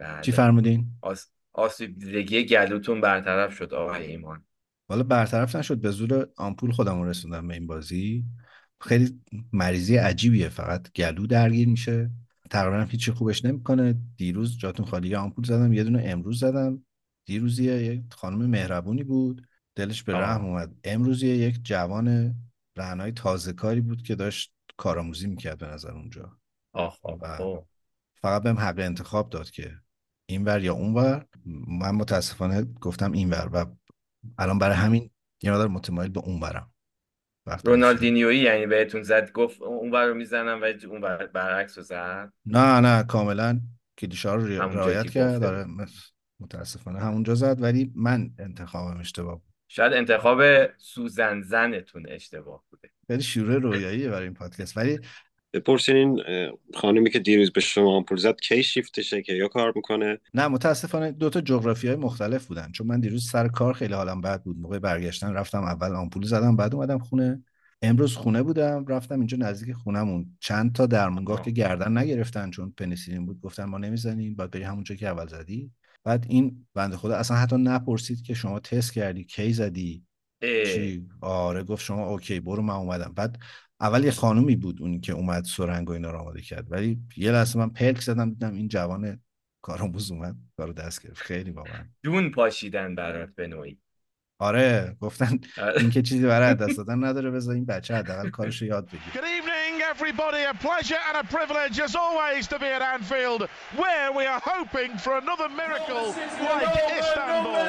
چی بله فرمودین؟ آس... آسیب دیدگی گلوتون برطرف شد آقای ایمان. حالا برطرف نشد به زور آمپول خودم رسوندم به این بازی. خیلی مریضی عجیبیه فقط گلو درگیر میشه. تقریبا هیچی خوبش نمی‌کنه. دیروز جاتون خالی آمپول زدم یه دونه امروز زدم. دیروزیه یه خانم مهربونی بود. دلش به رحم اومد. امروزیه یک جوان رهنای تازه کاری بود که داشت کارآموزی می‌کرد به نظر اونجا. آه آه و آه. فقط بهم حق انتخاب داد که اینور یا اونور. من متاسفانه گفتم اینور و الان برای همین یه مقدار متمایل به اونورم. رونالدینیویی یعنی بهتون زد گفت اون ور رو می‌زنم و اون ور برعکس رو زد؟ نه نه کاملا کلیشه ها رو رعایت که کرد. داره متاسفانه همونجا زد ولی من انتخابم اشتباه بود. شاید انتخاب سوزن زنتون اشتباه بوده. خیلی شیوره رویاییه برای این پادکست. ولی بپرسین این خانمی که دیروز به شما آمپول زد کی شیفتشه که یا کار می‌کنه؟ نه متاسفانه دو تا جغرافی های مختلف بودن. چون من دیروز سر کار خیلی حالم بد بود. موقع برگشتن رفتم اول آمپول زدم بعد اومدم خونه. امروز خونه بودم رفتم اینجا نزدیک خونمون. چند تا درمونگاه که گردن نگرفتن چون پنیسیلین بود گفتن ما نمی‌زنیم باید بری همونجا که اول زدی. بعد این بنده خدا اصلا حتی نپرسید که شما تست کردی کی زدی؟ اه. چی؟ آره گفت شما اوکی برو من اومدم. بعد اول یه خانومی بود اونی که اومد سرنگ و اینا رو آماده کرد. ولی یه لحظه من پلک زدم دیدم این جوان کارآموز اومد کارو دست گرفت. خیلی واقعا جون پاشیدن برات به نوعی. آره گفتن آره. این که چیزی برای دست دادن نداره بذار این بچه حداقل کارش رو یاد evening, everybody. A pleasure and a privilege, as always, to be at Anfield, where we are hoping for another miracle like Istanbul.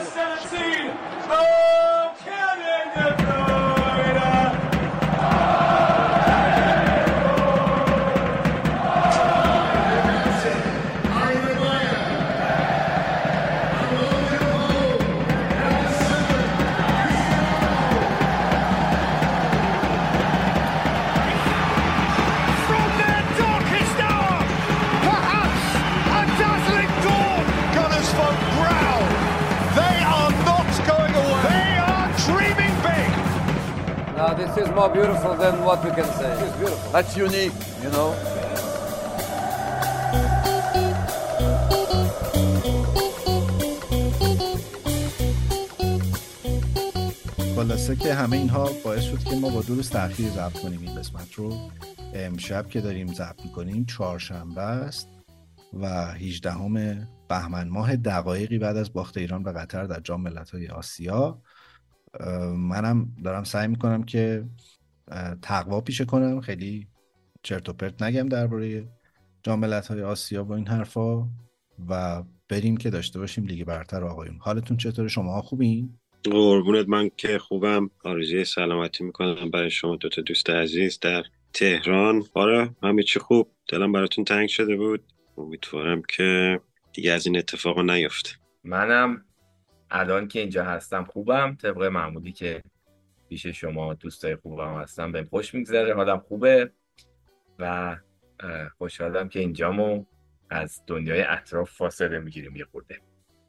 This is more beautiful than what we can say. It's beautiful. That's unique, you know. خلاصه که همه اینها باعث شد که ما با دو روز تاخیر ضبط کنیم این قسمت رو امشب که داریم ضبط می‌کنیم چهارشنبه است و 18 همه بهمن ماه دقایقی بعد از باخت ایران به قطر در جام ملت‌های آسیا منم دارم سعی می‌کنم که تقوا پیشه کنم. خیلی چرت و پرت نگم درباره جام ملت‌های آسیا با این حرفا و بریم که داشته باشیم لیگ برتر آقایون. حالتون چطوره؟ شما خوبین؟ قربونت. من که خوبم. آرزوی سلامتی می‌کنم برای شما دوتا دوست عزیز در تهران. آره همه چی خوب. دلم براتون تنگ شده بود. امیدوارم که دیگه از این اتفاقا نیفته. منم الان که اینجا هستم خوبم. طبق معمولی که پیش شما دوستای خوبم هستم بهم خوش میگذره. حالم خوبه و خوشحالم که اینجامو از دنیای اطراف فاصله می‌گیریم یه خورده.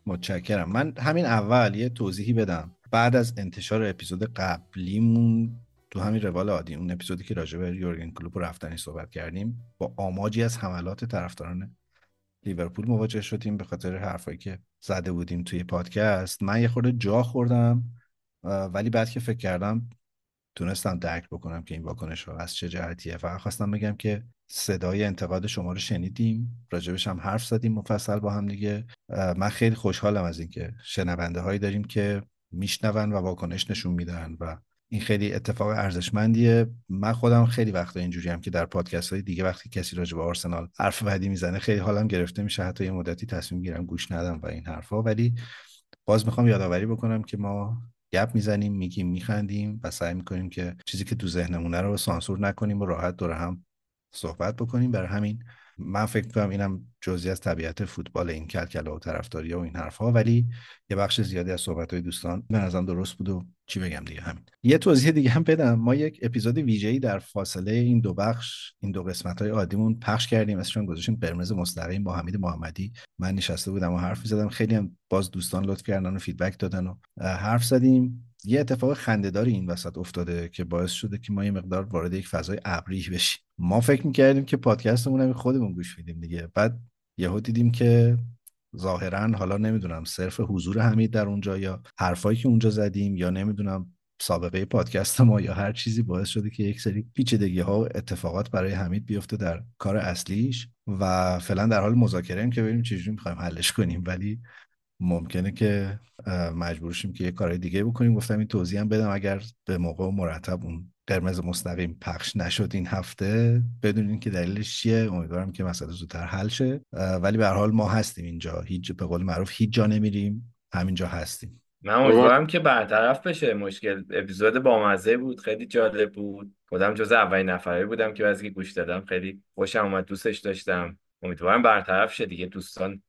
متشکرم. من همین اول یه توضیحی بدم. بعد از انتشار اپیزود قبلیمون تو همین روال عادی اون اپیزودی که راجع به یورگن کلوپ رفتنی صحبت کردیم با آماجی از حملات طرفداران لیورپول مواجه شدیم به خاطر حرفایی که زده بودیم توی پادکست. من یه خورده جا خوردم ولی بعد که فکر کردم تونستم درک بکنم که این واکنش ها از چه جهتیه. فقط خواستم بگم که صدای انتقاد شما رو شنیدیم. راجبش هم حرف زدیم مفصل با هم دیگه. من خیلی خوشحالم از اینکه شنونده هایی داریم که میشنون و واکنش نشون میدن و این خیلی اتفاق ارزشمندیه. من خودم خیلی وقتا اینجوری هم که در پادکست های دیگه وقتی کسی راجع به آرسنال حرف بدی می‌زنه خیلی حالم گرفته میشه. حتی یه مدتی تصمیم گیرم گوش ندم و این حرفا. ولی باز می‌خوام یادآوری بکنم که ما گپ می‌زنیم میگیم میخندیم و سعی می‌کنیم که چیزی که تو ذهنمونه رو سانسور نکنیم و راحت دور هم صحبت بکنیم. برای همین من فکر می‌کنم اینم جزئی از طبیعت فوتبال این کلکلا و طرفداری و این حرفها. ولی یه بخش زیادی از صحبت های دوستان به نظرم درست بود و چی بگم دیگه همین. یه توضیح دیگه هم بدم. ما یک اپیزود ویژه‌ای در فاصله این دو بخش این دو قسمت های عادیمون پخش کردیم. اسمش گذاشتیم قرمز مستقیم با حمید محمدی. من نشسته بودم و حرف زدم خیلی هم باز دوستان لطف کردن و فیدبک دادن و حرف زدیم. یه اتفاق خندهداری این وسط افتاده که باعث شده که ما یه مقدار وارد یک فضای ابری بشیم. ما فکر می‌کردیم که پادکستمون هم خودمون گوش میدیم دیگه. بعد یهو دیدیم که ظاهرا حالا نمی‌دونم صرف حضور حمید در اونجا یا حرفایی که اونجا زدیم یا نمی‌دونم سابقه پادکست ما یا هر چیزی باعث شده که یک سری پیچیدگی ها و اتفاقات برای حمید بیفته در کار اصلیش. و فعلا در حال مذاکره ایم که ببینیم چجوری می‌خوایم حلش کنیم. ولی ممکنه که مجبور شیم که یه کارهای دیگه بکنیم. گفتم این توضیح هم بدم. اگر به موقع و مرتب اون قرمز مستقیم پخش نشد این هفته بدونین که دلیلش چیه. امیدوارم که مسئله زودتر حل شه. ولی به حال ما هستیم اینجا. هیچ به قول معروف هیچ جا نمیریم. همینجا هستیم. من امیدوارم که برطرف بشه. مشکل اپیزود بامزه بود. خیلی جالب بود. خودم جز اولین نفره بودم که بعضی گوش دادم. خیلی خوشم اومد. دوستش داشتم. امیدوارم برطرف شه دیگه. دوستان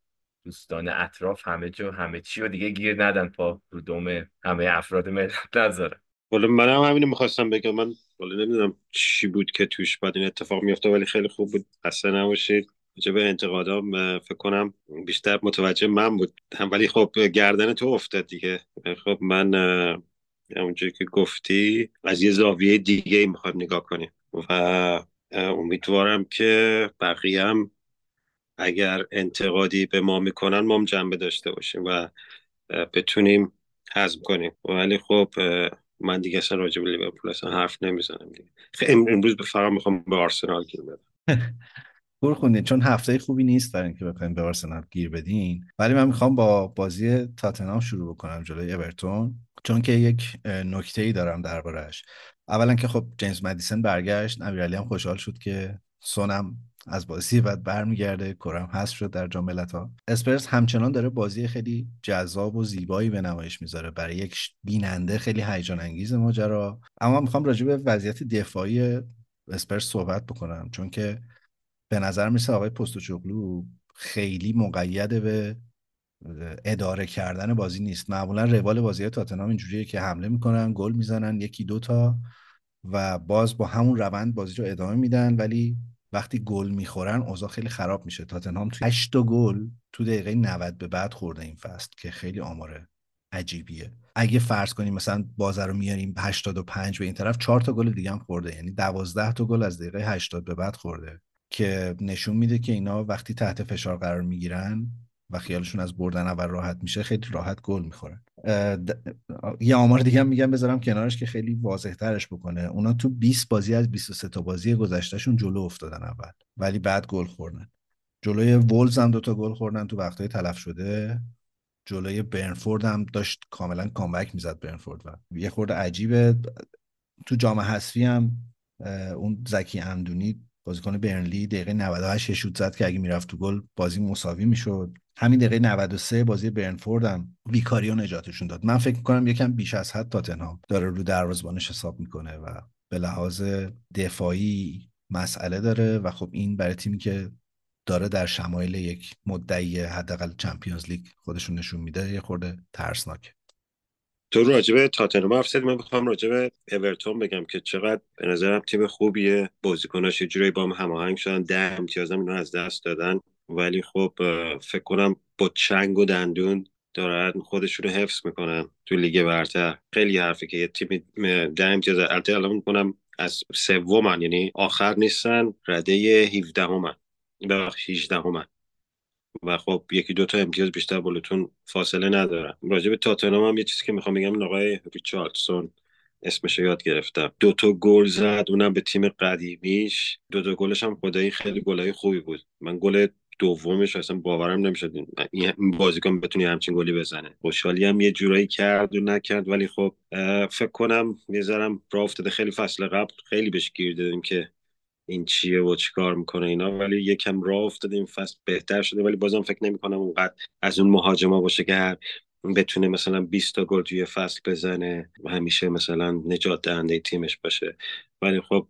دوستان اطراف همه جا همه چی و دیگه گیر ندن پا رو دوم همه افراد ملت نذاره حالا منم همینو می‌خواستم بگم. من حالا نمی‌دونم چی بود که توش بعد این اتفاق میفته ولی خیلی خوب بود. خسته نباشید. به انتقادام فکر کنم بیشتر متوجه من بود. هم ولی خب گردن تو افتاد دیگه. خب من اونجوری که گفتی از یه زاویه دیگه می‌خوام نگاه کنیم. و امیدوارم که بقیه هم اگر انتقادی به ما می‌کنن ما هم جنبه داشته باشیم و بتونیم حزم کنیم. ولی خب من دیگه اصلا راجع به لیورپول اصلا حرف نمی‌زنم دیگه. امروز فقط می‌خوام به آرسنال گیر بدم. خوندین چون هفته خوبی نیست برای اینکه بخوایم به آرسنال گیر بدین. ولی من می‌خوام با بازی تاتنهام شروع بکنم جلوی اورتون. چون که یک نکته ای دارم دربارهش اولا که خب جیمز مدیسن برگشت. امیرعلی هم خوشحال شد که سونم از بازی بعد برمیگرده کرم هست شد در جام ها اسپرس همچنان داره بازی خیلی جذاب و زیبایی به نمایش می‌ذاره. برای یک بیننده خیلی هیجان انگیز ماجرا. اما می‌خوام راجع به وضعیت دفاعی اسپرس صحبت بکنم. چون که به نظر میسه آقای پستوچوغلو خیلی مقید به اداره کردن بازی نیست. معمولا روال بازی تاتنهام اینجوریه که حمله می‌کنن گل می‌زنن یکی دوتا و باز با همون روند بازی رو ادامه میدن. ولی وقتی گل می‌خورن اوضاع خیلی خراب میشه. تاتنهام تو 8 گل تو دقیقه 90 به بعد خورده این فصل که خیلی آماره عجیبیه. اگه فرض کنیم مثلا بازه رو میاریم 85 به این طرف 4 تا گل دیگه هم خورده. یعنی 12 تا گل از دقیقه 80 به بعد خورده که نشون میده که اینا وقتی تحت فشار قرار می‌گیرن و خیالشون از بردن اول راحت میشه خیلی راحت گل می‌خورن. یه آمار دیگه میگم بذارم کنارش که خیلی واضح ترش بکنه. اونا تو 20 بازی از 23 تا بازی گذشتهشون جلو افتادن اول ولی بعد گل خوردن. جلوی وولز هم دوتا گل خوردن تو وقتای تلف شده. جلوی برنفورد هم داشت کاملا کامبک می‌زد برنفورد و یه خورده عجیبه. تو جام حذفی هم اون زکی امدونی بازیکن برنلی دقیقه 98 شوت زد که اگه می‌رفت تو گل بازی مساوی می‌شد. همین دقیقه 93 بازی برنفورد هم ویکاریو نجاتشون داد. من فکر می‌کنم یکم بیش از حد تاتنهام داره رو دروازه‌بانش حساب می‌کنه و به لحاظ دفاعی مسئله داره و خب این برای تیمی که داره در شمایل یک مدعی حداقل چمپیونز لیگ خودشون نشون میده یه خورده ترسناک. تو راجبه تاتنهام حرف من بخوام راجبه اورتون بگم که چقدر به نظرم تیم خوبیه. بازیکناش یه جوری با هم هماهنگ شدن ده امتیازم اینا از دست دادن. ولی خب فکر کنم با چنگ و دندون دارن خودشون رو حفظ می‌کنن تو لیگ برتر. خیلی حرفی که یه تیم ده امتیاز البته الان می‌کنم از سومن یعنی آخر نیستن رده 17 همن بخش 18 همن و خب یکی دوتا امتیاز بیشتر بالاتون فاصله ندارن. راجع به تاتنهام هم یه چیزی که می‌خوام بگم آقای ریچاردسون اسمش یاد گرفتم. دو تا گل زد اونم به تیم قدیمیش. دو تا گلش هم خدایی خیلی گلای خوبی بود. من گل دومش اصلا باورم نمی‌شد این بازیکن بتونی همچین گلی بزنه. خوشحالی هم یه جورایی کرد و نکرد ولی خب فکر کنم می‌ذارم افتاده. خیلی فصل قبل خیلی بهش گیر دادیم که این چیه و چیکار می‌کنه اینا ولی یکم راه افتاده. این فصل بهتر شده ولی بازم فکر نمی‌کنم اونقدر از اون مهاجما باشه که هر بتونه مثلا 20 تا گل توی فصل بزنه همیشه مثلا نجات دهنده تیمش باشه. ولی خب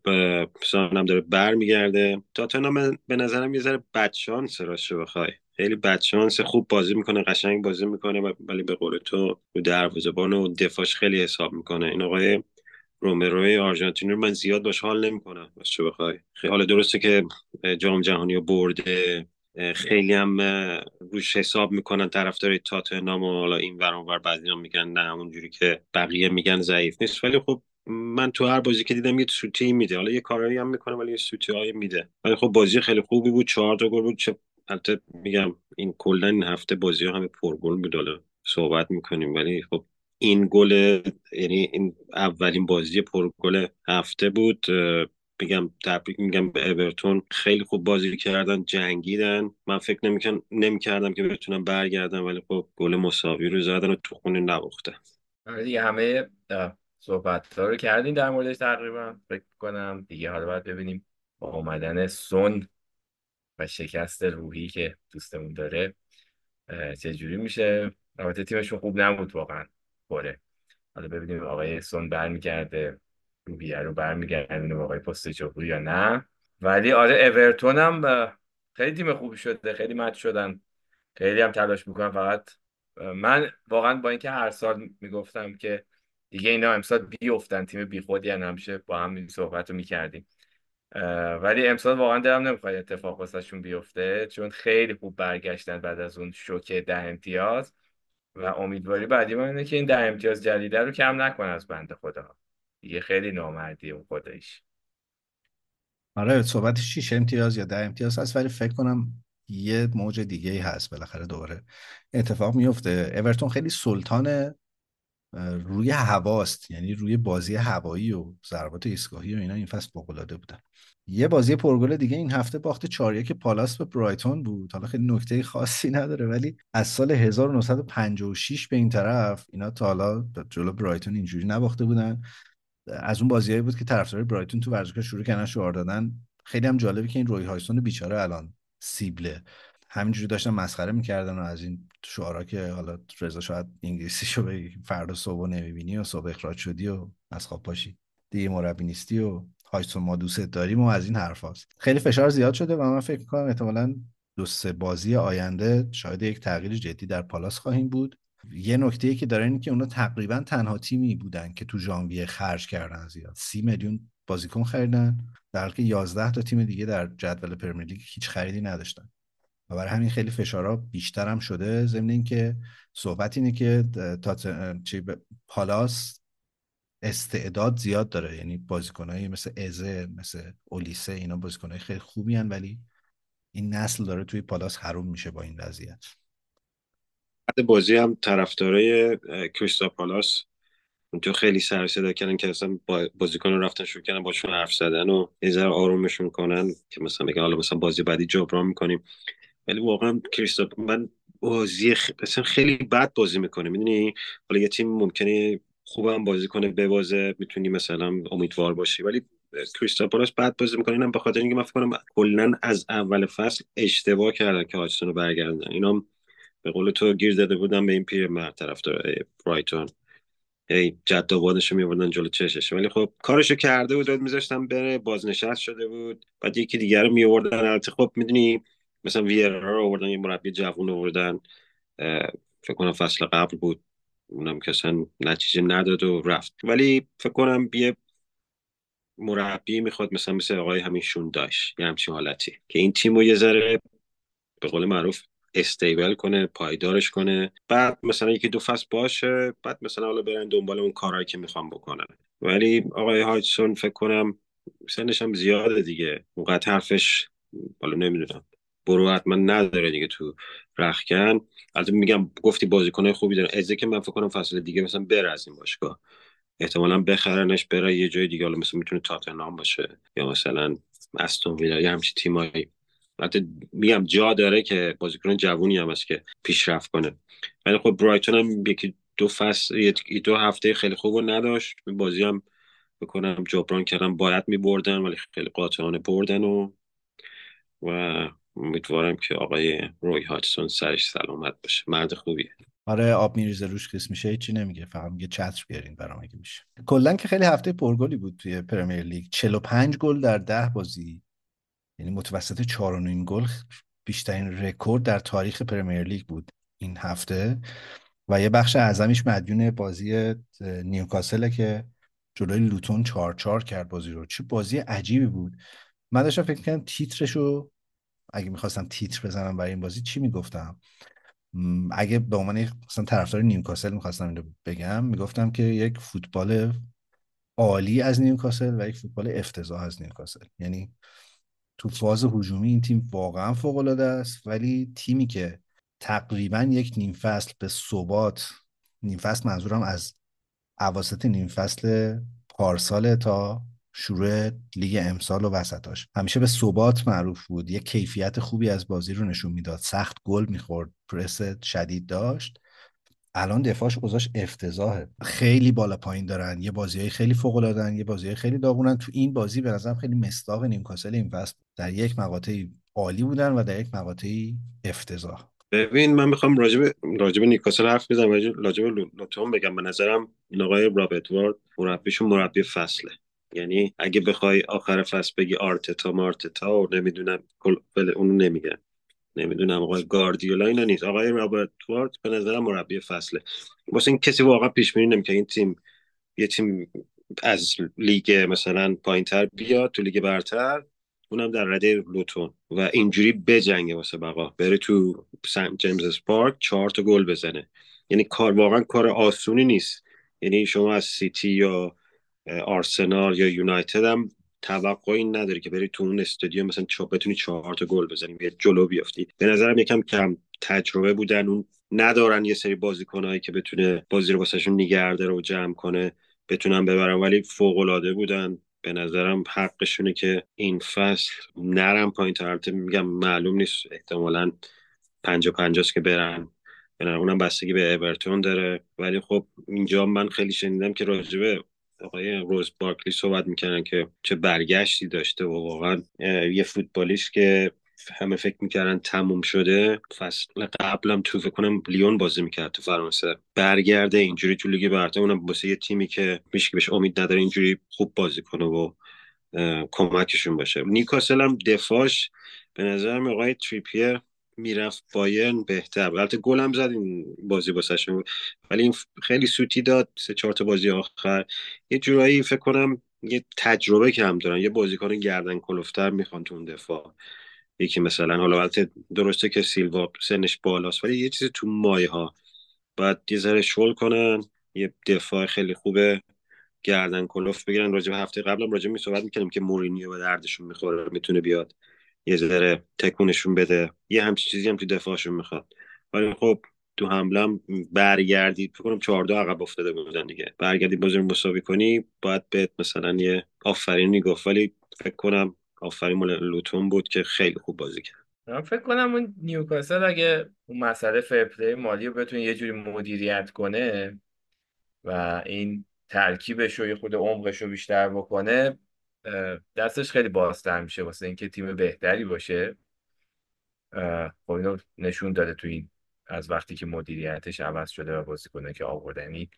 سانم داره برمیگرده. تاتنهام به نظرم یه ذره بدشانس راستش بخوای. خیلی بدشانس خوب بازی می‌کنه قشنگ بازی می‌کنه ولی به قول تو دروازه‌بان و دفاعش خیلی حساب می‌کنه. این آقای رومروی آرژانتینی رو من زیاد باش حال نمی‌کنم چه بخوای. حالا درسته که جام جهانی رو برده. خیلی هم روش حساب می‌کنن طرفدار تاتنهام و حالا این ور ور بعضی میگن نه اونجوری که بقیه میگن ضعیف نیست. ولی خب من تو هر بازی که دیدم یه سوتی میده. حالا یه کارایی هم می‌کنه ولی یه سوتی های میده. ولی خب بازی خیلی خوبی بود. چهار تا گل بود. چه البته میگم این کلا این هفته بازی ها همه پرگل بود. حالا صحبت می‌کنیم. ولی خب این گل یعنی این اولین بازی پرگل هفته بود. میگم تبریک میگم به اورتون خیلی خوب بازی کردن جنگیدن. من فکر نمیکن نمی‌کردم که بتونم برگردم ولی خب گل مساوی رو زدن و تو خونه نباختن. آره دیگه همه صحبت رو کردیم در موردش تقریبا فکر کنم دیگه حالا باید ببینیم با آمدن سون و شکست روحی که دوستمون داره چجوری میشه. البته تیمشون خوب نبود واقعا بره. حالا ببینیم آقای سون برمیگرده. روحیه رو برمیگردونه به آقای پست جوهری یا نه؟ ولی آره اورتون هم خیلی تیم خوبی شده خیلی مد شدن. خیلی هم تلاش می‌کنن فقط من واقعا با اینکه هر سال می‌گفتم که دیگه اینا امسال بیفتن تیم بیخودی همیشه با هم صحبت رو می‌کردیم. ولی امسال واقعا دلم نمی‌خواد اتفاق واسهشون بیفته چون خیلی خوب برگشتن بعد از اون شوکه ده امتیاز. و امیدواری بعدی من اینه که این ده امتیاز جدیده رو کم نکنه از بنده خدا. دیگه خیلی نامردی اون خودش. آره صحبت 6 امتیاز یا ده امتیاز هست ولی فکر کنم یه موج دیگه ای هست بالاخره دوباره اتفاق میفته. اورتون خیلی سلطان روی هواست یعنی روی بازی هوایی و ضربات ایستگاهی و اینا این فصل فوق‌العاده بودن. یه بازی پرگل دیگه این هفته باخت 4 که پالاس به برایتون بود. حالا خیلی نکته خاصی نداره ولی از سال 1956 به این طرف اینا تا حالا جلو برایتون اینجوری نباخته بودن. از اون بازیایی بود که طرفدار برایتون تو ورزشگاه شروع کردن شعار دادن. خیلی هم جالبه که این روی هایسون بیچاره الان سیبله. همینجوری داشتن مسخره می‌کردن و از این شعارا که حالا رضا شاید انگلیسی شو بگی فردا صبح نمی‌بینی و صبح اخراج شدی و از خواب پاشی. دیگه مربی نیستی و هایسون ما دوست داریم و از این حرف هاست. خیلی فشار زیاد شده و من فکر می‌کنم احتمالا دو سه بازی آینده شاید یک تغییر جدی در پالاس خواهیم بود. یه نکته که داره اینه که اونا تقریبا تنها تیمی بودن که تو ژانویه خرج کردن زیاد. سی میلیون بازیکن خریدن در حالی که 11 تا تیم دیگه در جدول پرمیر لیگ هیچ خریدی نداشتن. و برای همین خیلی فشارها بیشتر هم شده. ضمن اینکه صحبت اینه که تا چی پالاس استعداد زیاد داره. یعنی بازیکنایی مثل ازه مثل اولیسه اینا بازیکنای خیلی خوبی هن ولی این نسل داره توی پالاس حروم میشه با این وضعیت. بعد بازی هم طرفدارای کریستا پالاس. تو خیلی سر صدا کردن که اصلا بازیکن رفتن شروع کردن باشون حرف زدن و یه ذره آرومشون کنن که مثلا بگن حالا مثلا بازی بعدی جبران می‌کنیم. ولی واقعا کریستوپ من بازی خ... خیلی بد بازی می‌کنه می‌دونی؟ حالا یه تیم ممکنه خوبم بازی کنه ببازه می‌تونی مثلا امیدوار باشی. ولی کریستوپالاس بد بازی می‌کنه. اینم به خاطر اینکه من فکر کنم کلا از اول فصل اشتباه کردن که هاجسون رو برگردن. اینا به قول تو گیر داده بودن به این پیر مرد طرفدار برایتون ای جد آبادش رو میوردن جلو چشش. ولی خب کارشو کرده بود میذاشتن بره بازنشست شده بود. بعد یکی دیگر رو میوردن البته خب می‌دونی مثلا ویرا رو آوردن یه مربی جوون آوردن. فکر کنم فصل قبل بود. اونم اصلا نتیجه نداد و رفت. ولی فکر کنم یه مربی می‌خواد مثلا مثل آقای همین داشت یه همچین حالتی. که این تیم رو یه ذره به قول معروف استیبل کنه پایدارش کنه. بعد مثلا یکی دو فصل باشه بعد مثلا حالا برن دنبال اون کارهایی که می‌خوام بکنن. ولی آقای هایتسون فکر کنم سنش هم زیاده دیگه. اونقدر حرفش حالا نمی‌دونم. برو حتما نداره دیگه تو رخکن البته میگم گفتی بازیکنای خوبی داره. ازه که من فکر کنم فصل دیگه مثلا بره از این باشگاه. احتمالا بخرنش بره یه جای دیگه. حالا مثلا می‌تونه تاتنهام باشه یا مثلا استون ویلا یا همچین تیمایی. البته میگم جا داره که بازیکن جوونی هم هست که پیشرفت کنه. ولی خب برایتون هم یکی دو فصل دو هفته خیلی خوب رو نداشت. بازی هم بکنم جبران کردم باید میبردن ولی خیلی قاطعانه بردن و و امیدوارم که آقای روی هاتسون سرش سلامت باشه. مرد خوبیه. آره آب میریزه روش کس میشه. چی نمیگه فقط میگه چتر بیارین برام اگه میشه. کلا که خیلی هفته پرگلی بود توی پرمیر لیگ. 45 گل در 10 بازی. یعنی متوسط 4 گل بیشترین رکورد در تاریخ پرمیر لیگ بود این هفته و یه بخش اعظمیش مدیون بازی نیوکاسل که جلوی لوتون 4 4 کرد بازی رو. چه بازی عجیبی بود. من داشتم فکر کنم تیترشو اگه می‌خواستم تیتر بزنم برای این بازی چی می‌گفتم؟ اگه به عنوان مثلا طرفدار نیوکاسل می‌خواستم اینو بگم می‌گفتم که یک فوتبال عالی از نیوکاسل و یک فوتبال افتضاح از نیوکاسل. یعنی تو فاز هجومی این تیم واقعا فوق العاده است ولی تیمی که تقریبا یک نیم فصل به ثبات نیم فصل منظورم از اواسط نیم فصل پارسال تا شروع لیگ امسال و وسطاش. همیشه به ثبات معروف بود یه کیفیت خوبی از بازی رو نشون می‌داد سخت گل می‌خورد پرس شدید داشت. الان دفاعش اوضاعش افتضاحه. خیلی بالا پایین دارن. یه بازی های خیلی فوق العاده یه بازی های خیلی داغونن. تو این بازی به نظرم خیلی مستاق نیمکاسل این فصل در یک مقاطعی عالی بودن و در یک مقاطعی افتضاح. ببین من می‌خوام راجب راجب نیوکاسل حرف بزنم. راجب لوتون بگم. به نظرم این آقای رابرت وارد مربیشون مربی فصله. یعنی اگه بخوای آخر فصل بگی آرتتا مارتتا و نمی‌دونم اونو نمیگن نمی‌دونم آقای گاردیولا اینا نیست. آقای راب ادواردز به نظرم مربی فصله. واسه این کسی واقعا پیش بینی نمی‌کنه. این تیم یه تیم از لیگ مثلا پایینتر بیاد تو لیگ برتر اونم در رده لوتون. و اینجوری بجنگه واسه بقا. بره تو سنت جیمز پارک چهار تا گل بزنه. یعنی کار واقعا کار آسونی نیست. یعنی شما از سیتی یا آرسنال یا یونایتد هم توقع این نداری که بری تو اون استادیوم مثلا چا بتونی چهار تا گل بزنی بیاد جلو بیافتی. به نظرم یکم کم تجربه بودن. اون ندارن یه سری بازیکنایی که بتونه بازی رو واسهشون نگرده رو جمع کنه بتونن ببرن. ولی فوق العاده بودن. به نظرم حقشونه که این فصل نرم پایین تر. میگم معلوم نیست. احتمالا پنجا پنجاست که برن. اونم بستگی به اورتون داره. ولی خب اینجا من خیلی شنیدم که راجبه آقای روز بارکلی صحبت می‌کنن که چه برگشتی داشته و واقعا یه فوتبالیست که همه فکر می‌کردن تموم شده. فصل قبلم تو فکر کنم لیون بازی می‌کرد تو فرانسه. برگرده اینجوری تو لیگ برتر. اونم واسه یه تیمی که میشه بهش امید نداره اینجوری خوب بازی کنه و کمکشون باشه. نیکاسل هم دفاعش به نظر آقای تریپیر می‌رفت بایرن بهتر. البته گل هم زد این بازی واسه ولی این خیلی سوتی داد سه چهار تا بازی آخر. یه جورایی فکر کنم یه تجربه که هم دارن. یه بازیکن گردن کلفتر می‌خوان تو اون دفاع. یکی مثلا حالا البته درسته که سیلوا سنش بالاست ولی یه چیزی تو مایه ها باید یه ذره شل کنن یه دفاع خیلی خوبه. گردن کلفت بگیرن. راجع هفته قبلم راجع می صحبت می‌کنیم که مورینیو به دردشون می‌خوره می‌تونه بیاد. یه ذره تکونشون بده. یه همچین چیزی هم تو دفاعشون می‌خواد. ولی خب تو حمله برگردید فکر کنم 14 عقب افتاده بودن دیگه. برگردی بازی مساوی کنی باید بهت مثلا یه آفرینی گفت. ولی فکر کنم آفرین مال لوتون بود که خیلی خوب بازی کرد. من فکر کنم اون نیوکاسل اگه اون مسئله فرپلی مالی رو بتونه یه جوری مدیریت کنه و این ترکیبش رو یه خود عمقش رو بیشتر بکنه دستش خیلی بازتر میشه واسه اینکه تیم بهتری باشه. خب اینو نشون داده تو این از وقتی که مدیریتش عوض شده و بازیکنه که آورده یعنی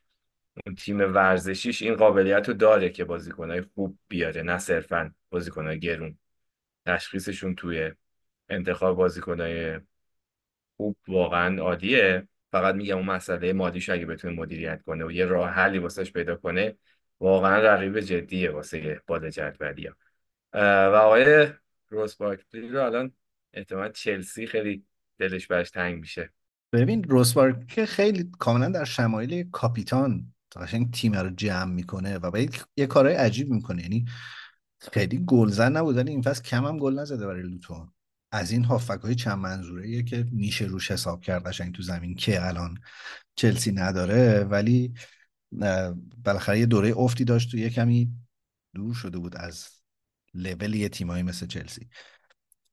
اون تیم ورزشیش این قابلیت رو داره که بازیکنهای خوب بیاره نه صرفا بازیکنهای گرون. تشخیصشون توی انتخاب بازیکنهای خوب واقعا عالیه. فقط میگم اون مسئله مادیش اگه بتونه مدیریت کنه و یه راه حلی واسش پیدا کنه واقعا رقیب جدیه واسه باد جدولی و آقای روز بارکلی رو الان احتمال چلسی خیلی دلش برش تنگ میشه. ببین روسبارک خیلی کاملا در شمایل کاپیتان قشنگ تیم رو جمع می‌کنه و باید یه کارهای عجیب می‌کنه. یعنی خیلی گلزن نبود ولی این فصل کم هم گل نزده برای لوتون از این هافک های چند منظوره که میشه روش حساب کرد قشنگ تو زمین که الان چلسی نداره. ولی بالاخره یه دوره افتی داشت و یه کمی دور شده بود از لول یه تیمایی مثل چلسی.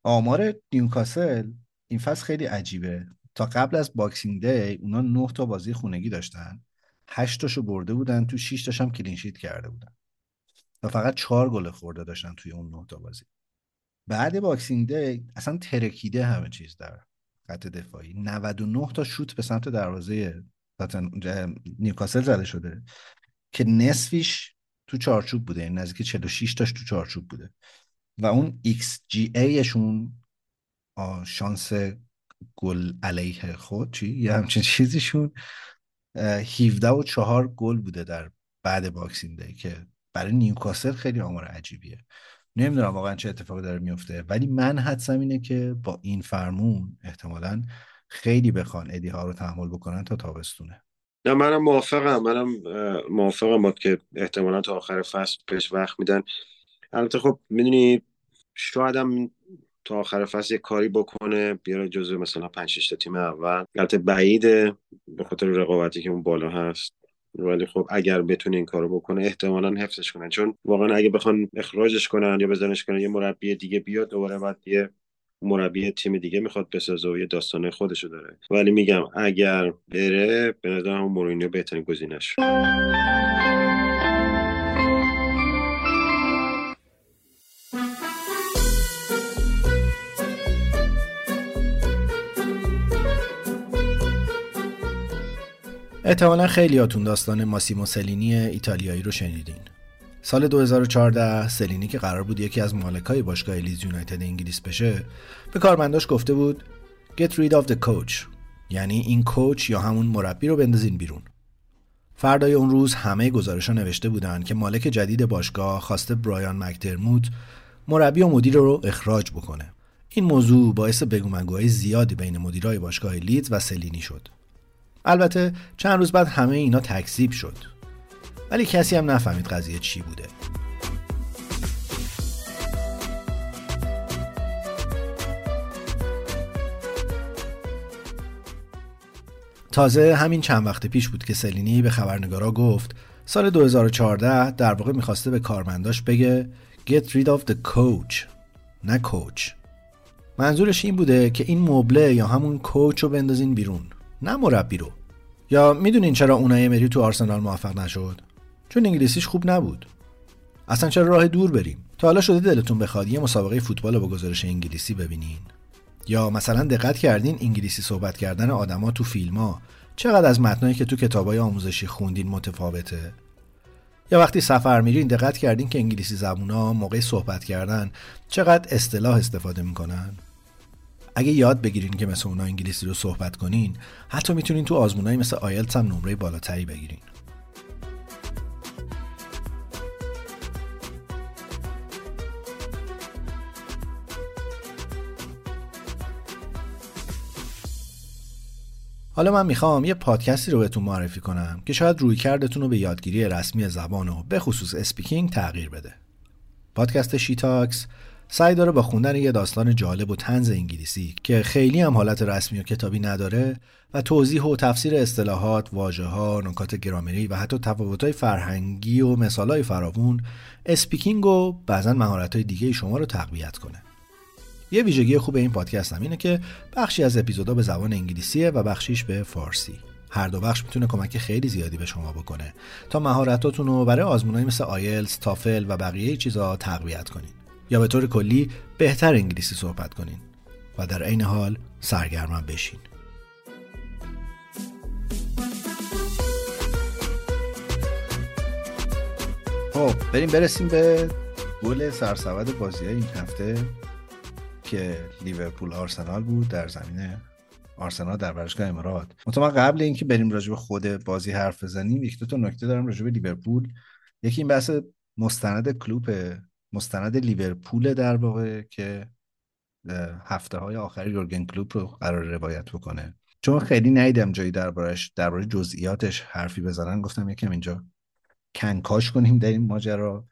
آمار نیوکاسل این فصل خیلی عجیبه. تا قبل از Boxing Day اونا نه تا بازی خونگی داشتن. هشت تاشو برده بودن تو 6 تاش هم clean sheet کرده بودن. و فقط چهار گل خورده داشتن توی اون نه تا بازی. بعد Boxing Day اصلا ترکیده همه چیز در خط دفاعی. 99 تا شوت به سمت دروازه نیوکاسل زده شده که نصفیش تو چارچوب بوده یعنی نزدیک 46 تاش تو چارچوب بوده. و اون XGA شون شانس گل علیه خود چی؟ یه همچین چیزیشون 17 و 4 گل بوده در بعد Boxing Day که برای نیوکاسل خیلی آمار عجیبیه. نمی‌دونم واقعا چه اتفاقی داره میفته ولی من حدسم اینه که با این فرمون احتمالا خیلی بخوان ادی ها رو تحمل بکنن تا تابستونه. نه منم موافقم. منم موافقم با که احتمالا تا آخر فصل بهش وقت میدن. البته خب می‌دونی شاید هم تا آخر فصل یه کاری بکنه بیاره جزو مثلا 5 6 تیم اول. البته بعیده به خاطر رقابتی که اون بالا هست. ولی خب اگر بتونه این کارو بکنه احتمالا حفظش کنن. چون واقعا اگه بخوان اخراجش کنن یا بزنش کنن یه مربی دیگه بیاد دوباره بعد یه مربی تیم دیگه می‌خواد بسازه و یه داستانه خودشو داره ولی میگم اگر بره به نظرم مورینیو بهترین گزینش احتمالا خیلیاتون داستان ماسیمو سلینی ایتالیایی رو شنیدین. سال 2014 سلینی که قرار بود یکی از مالکای باشگاه لیز یونایتد انگلیس بشه به کارمنداش گفته بود Get rid of the coach یعنی این کوچ یا همون مربی رو بندازین بیرون. فردای اون روز همه گزارش نوشته بودن که مالک جدید باشگاه خواسته برایان مکدرموت مربی و مدیر رو اخراج بکنه. این موضوع باعث بگومگوهای زیادی بین مدیرای باشگاه لیدز و سلینی شد. البته چند روز بعد همه اینا تکذیب شد ولی کسی هم نفهمید قضیه چی بوده. تازه همین چند وقت پیش بود که سلینی به خبرنگارا گفت سال 2014 در واقع می‌خواسته به کارمنداش بگه Get rid of the coach. نه کوچ منظورش این بوده که این مبله یا همون کوچ رو بندازین بیرون. نه مربی رو. یا می‌دونین چرا اونای امری تو آرسنال موفق نشد؟ چون انگلیسیش خوب نبود. اصلا چرا راه دور بریم؟ تا حالا شده دلتون بخواد یه مسابقه فوتبال رو با گزارش انگلیسی ببینین. یا مثلا دقت کردین انگلیسی صحبت کردن آدما تو فیلما چقدر از متنایی که تو کتابای آموزشی خوندین متفاوته؟ یا وقتی سفر میرین دقت کردین که انگلیسی زبونا موقع صحبت کردن چقدر اصطلاح استفاده می‌کنن؟ اگه یاد بگیرین که مثل اونا انگلیسی رو صحبت کنین حتی می‌تونین تو آزمونایی مثل آیلتس هم نمره بالاتری بگیرین. حالا من می‌خوام یه پادکستی رو بهتون معرفی کنم که شاید رویکردتون رو به یادگیری رسمی زبان و به خصوص speaking تغییر بده. پادکست شیتاکس سعی داره با خوندن یه داستان جالب و طنز انگلیسی که خیلی هم حالت رسمی و کتابی نداره و توضیح و تفسیر اصطلاحات، واژه ها، نکات گرامری و حتی تفاوت‌های فرهنگی و مثالهای فراوون speaking و بعضا مهارت‌های دیگه شما رو تقویت کنه. یه ویژگی خوب این پادکست هم اینه که بخشی از اپیزودا به زبان انگلیسیه و بخشیش به فارسی. هر دو بخش می‌تونه کمک خیلی زیادی به شما بکنه تا مهارتاتون رو برای آزمونایی مثل آیلز، تافل و بقیه چیزا تقویت کنید. یا به طور کلی بهتر انگلیسی صحبت کنین و در عین حال سرگرم بشین خب بریم برسیم به گل سرسود بازی این هفته که لیورپول آرسنال بود در زمین آرسنال در ورزشگاه امارات. من قبل اینکه بریم راجع به خود بازی حرف بزنیم یک دو تا نکته دارم راجع به لیورپول. یکی این بحث مستند کلوپ مستند لیورپول در واقع که هفته های آخر یورگن کلوپ رو قرار روایت بکنه. چون خیلی ندیدم جایی دربارش درباره جزئیاتش حرفی بزنن. گفتم یکم اینجا کنکاش کنیم در این ماجرا.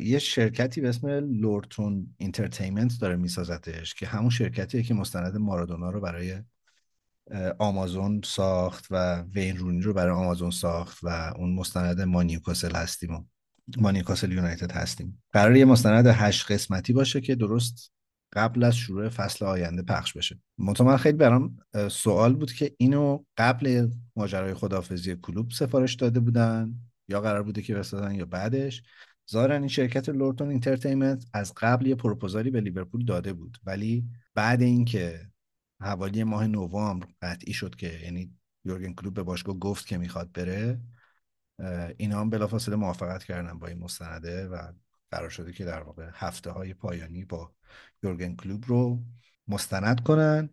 یه شرکتی به اسم Lorton Entertainment داره میسازتش که همون شرکتیه که مستند مارادونا رو برای آمازون ساخت و وین رونی رو برای آمازون ساخت و اون مستند ما نیوکاسل هستیم ما نیوکاسل یونایتد هستیم. قراره یه مستند هشت قسمتی باشه که درست قبل از شروع فصل آینده پخش بشه. من خیلی برام سوال بود که اینو قبل ماجرای خداحافظی کلوپ سفارش داده بودن یا قرار بوده که بسازن یا بعدش؟ ظاهرا این شرکت Lorton Entertainment از قبل یه پروپوزالی به لیورپول داده بود. ولی بعد اینکه حوالی ماه نوامبر قطعی شد که یعنی یورگن کلوپ به باشگاه گفت که می‌خواد بره اینا هم بلافاصله موافقت کردن با این مستنده و قرار شده که در واقع هفته های پایانی با یورگن کلوپ رو مستند کنن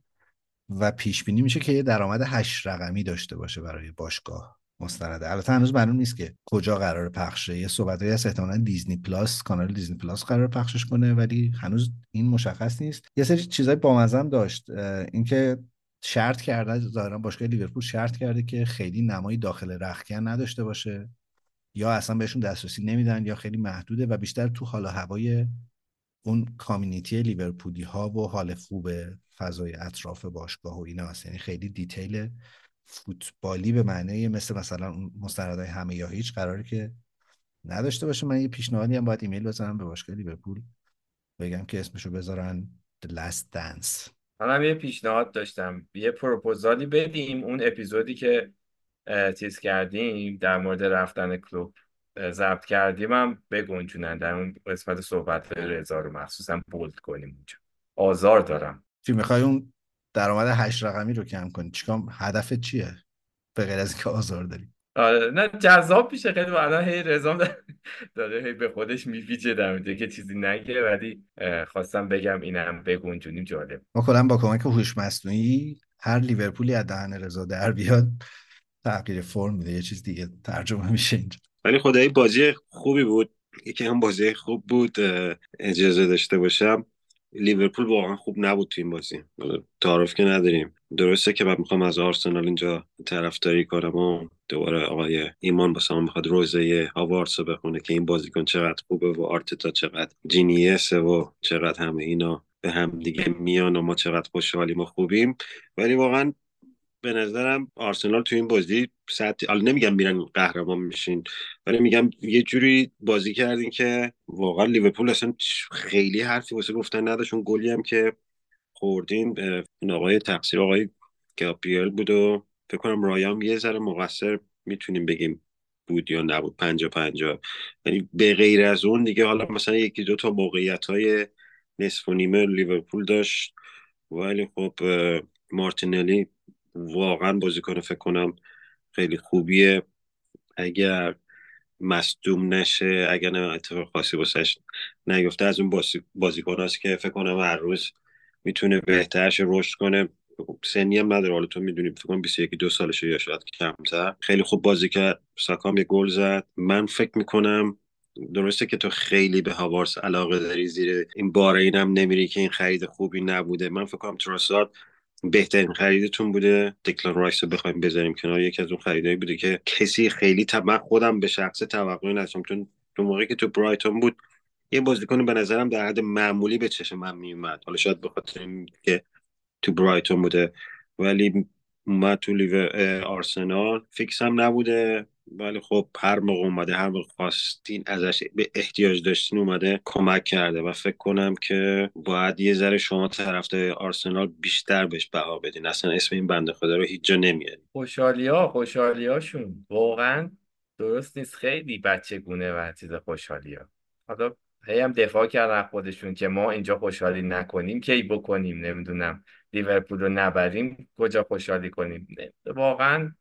و پیش بینی میشه که یه درآمد هشت رقمی داشته باشه برای باشگاه. مستنده. البته هنوز معلوم نیست که کجا قراره پخش شه. یه صحبتایی هست احتمالاً Disney Plus کانال Disney Plus قراره پخشش کنه ولی هنوز این مشخص نیست. یه سری چیزای بامزه داشت. اینکه شرط کرده ظاهرا باشگاه لیورپول شرط کرده که خیلی نمایی داخل رختکن نداشته باشه یا اصلا بهشون دسترسی نمیدن یا خیلی محدوده و بیشتر تو حال و هوای اون community لیورپولی ها و حال خوب فضای اطراف باشگاه و اینا هست. یعنی خیلی detail فوتبالی به معنی مثل مثلا مستندهای همه یا هیچ قراره که نداشته باشه. من یه پیشنهادی هم باید ایمیل بزنم به باشگاه لیورپول. بگم که اسمشو بذارن The Last Dance. منم یه پیشنهاد داشتم. یه پروپوزالی بدیم اون اپیزودی که چیز کردیم در مورد رفتن کلوپ ضبط کردیم هم بگنجونن در اون قسمت صحبت رضا رو مخصوصا بولد کنیم اونجا. آزار دارم. چی می‌خوای؟ اون درآمد هشت رقمی رو کم کنی. چیکار هدفت چیه؟ به غیر از اینکه آزار داری. آره. نه جذاب میشه. خیلی الان هی رزام داره هی به خودش میپیچه در مورد که چیزی نگه ولی خواستم بگم اینم بگنجونیم جالب. ما کلا با کمک هوش مصنوعی هر لیورپولی از دهن رضا در بیاد تغییر فرم میده. یه چیز دیگه ترجمه میشه اینجا. ولی خدایی بازی خوبی بود. یکی هم بازی خوب بود. اجازه داشته باشم. لیورپول واقعا خوب نبود تو این بازی. تعارف که نداریم. درسته که من می‌خوام از آرسنال اینجا طرفداری کنم و دوباره آقای ایمان با می‌خواد روزه هاوارس رو بخونه که این بازیکن چقدر خوبه و آرتتا چقدر جینیسه و چقدر همه اینا به هم دیگه میان و ما چقدر خوشحالیم و خوبیم. ولی واقعا به نظرم آرسنال تو این بازی ساعت حالا نمیگم میرن قهرمان میشین ولی میگم یه جوری بازی کردین که واقعا لیورپول اصلا خیلی حرفی واسه گفتن نداشت. گلی هم که خوردین این آقای تقصیر آقای گابریل بود و فکر کنم رایام یه ذره مقصر می‌تونیم بگیم بود یا نبود پنجا پنجا. یعنی به غیر از اون دیگه حالا مثلا یکی دو تا موقعیت های نصف و نیمه لیورپول داشت. ولی خب مارتینلی واقعا بازیکن فکر کنم خیلی خوبیه. اگر مصدوم نشه اگر نه اتفاق خاصی واسش نیفته از اون بازیکن هست که فکر کنم هر روز می‌تونه بهترش رشد کنه. سنی هم نداره. حالا تو می‌دونی فکر کنم 21 دو سالشه یا شاید کمتر. خیلی خوب بازی کرد. ساکام یه گل زد. من فکر می‌کنم درسته که تو خیلی به هاورتس علاقه داری زیر بار اینم نمیری که این خرید خوبی نبوده. من فکر کنم تروسارد بهترین خریدتون بوده. دکلان رایس رو بخوایم بذاریم کنار. یکی از اون خریدایی بوده که کسی خیلی من خودم به شخص توقعی نداشتم. چون تو موقعی که تو برایتون بود یه بازیکن به نظرم در حد معمولی به چشم من میومد حالا شاید به خاطر که تو برایتون بوده. ولی اومد تو لیور آرسنال. فیکس هم نبوده ولی خب هر موقع اومده هر موقع خواستین ازش به احتیاج داشتین اومده کمک کرده و فکر کنم که باید یه ذره شما طرفدار آرسنال بیشتر بهش بها بدین. اصلا اسم این بنده خدا رو هیچ جا نمیاد خوشحالی ها خوشحالی هاشون واقعا درست نیست. خیلی بچه گونه و چیز خوشحالی ها حالا هی هم دفاع کردن خودشون که ما اینجا خوشحالی نکنیم کی بکنیم؟ نمی‌دونم. لیورپول رو نبریم کجا خوشحالی کنیم؟ واقعا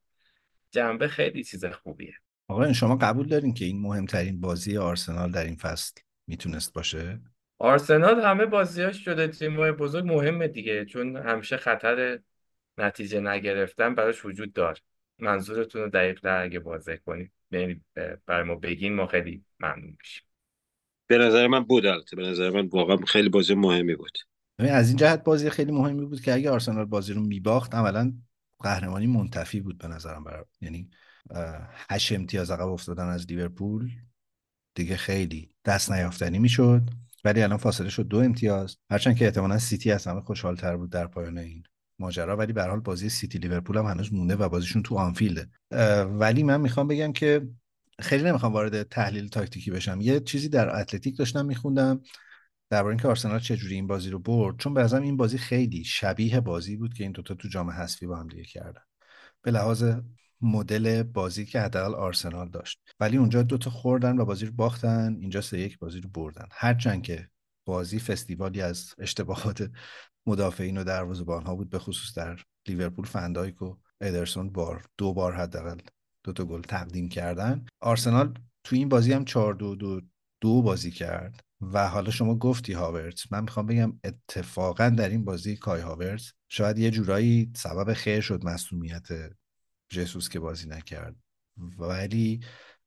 جنبه خیلی چیز خوبیه. آقا شما قبول دارین که این مهمترین بازی آرسنال در این فصل می‌تونست باشه؟ آرسنال همه بازیاش شده تیم‌های بزرگ مهمه دیگه چون همیشه خطر نتیجه نگرفتن براش وجود داره منظورتون رو دقیق اگه واضح کنید. یعنی برای ما بگین ما خیلی ممنون میشیم. به نظر من بود البته به نظر من واقعا خیلی بازی مهمی بود. از این جهت بازی خیلی مهمی بود که اگه آرسنال بازی رو میباخت عملا قهرمانی منتفی بود به نظرم برای یعنی هشت امتیاز عقب افتادن از لیورپول دیگه خیلی دست نیافتنی می‌شد. ولی الان فاصله شد دو امتیاز. هرچند که احتمالا سیتی از همه خوشحالتر بود در پایان این ماجرا ولی به حال بازی سیتی لیورپول هم هنوز مونده و بازیشون تو آنفیلده. ولی من می‌خوام بگم که خیلی نمی‌خوام وارد تحلیل تاکتیکی بشم. یه چیزی در Athletic داشتم میخوندم. درباره اینکه آرسنال چجوری این بازی رو برد چون به این بازی خیلی شبیه بازی بود که این دوتا تو جام حذفی با هم دیگه کردن. به لحاظ مدل بازی که حداقل آرسنال داشت. ولی اونجا دوتا خوردن و بازی رو باختن اینجا سه یک بازی رو بردن. هرچند که بازی فستیوالی از اشتباهات مدافعین و دروازه‌بان ها بود به خصوص در لیورپول فندایک و ادرسون بار دو بار حداقل دو تا گل تقدیم کردن. آرسنال تو این بازی هم 4 دو دو دو بازی کرد. و حالا شما گفتی هاورتز. من می‌خوام بگم اتفاقا در این بازی کای هاورتز شاید یه جورایی سبب خیر شد مسئولیت جسوس که بازی نکرد. ولی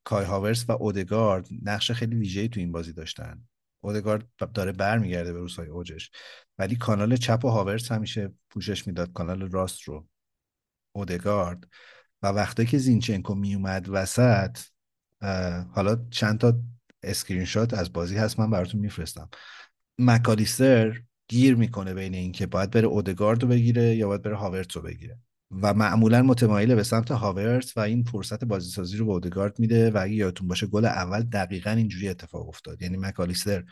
کای هاورس و اودگارد نقش خیلی ویژه‌ای تو این بازی داشتن. اودگارد داره برمیگرده به روزهای اوجش. ولی کانال چپ و هاورس همیشه پوشش می‌داد کانال راست رو. اودگارد و وقتی که زینچنکو میومد وسط حالا چند تا اسکرین شات از بازی هست من براتون میفرستم. مکالیستر گیر می‌کنه بین اینکه باید بره اودگارد رو بگیره یا باید بره هاورتس رو بگیره. و معمولا متمایل به سمت هاورتس و این فرصت بازیسازی رو به اودگارد میده و اگه یادتون باشه گل اول دقیقا اینجوری اتفاق افتاد. یعنی مکالیستر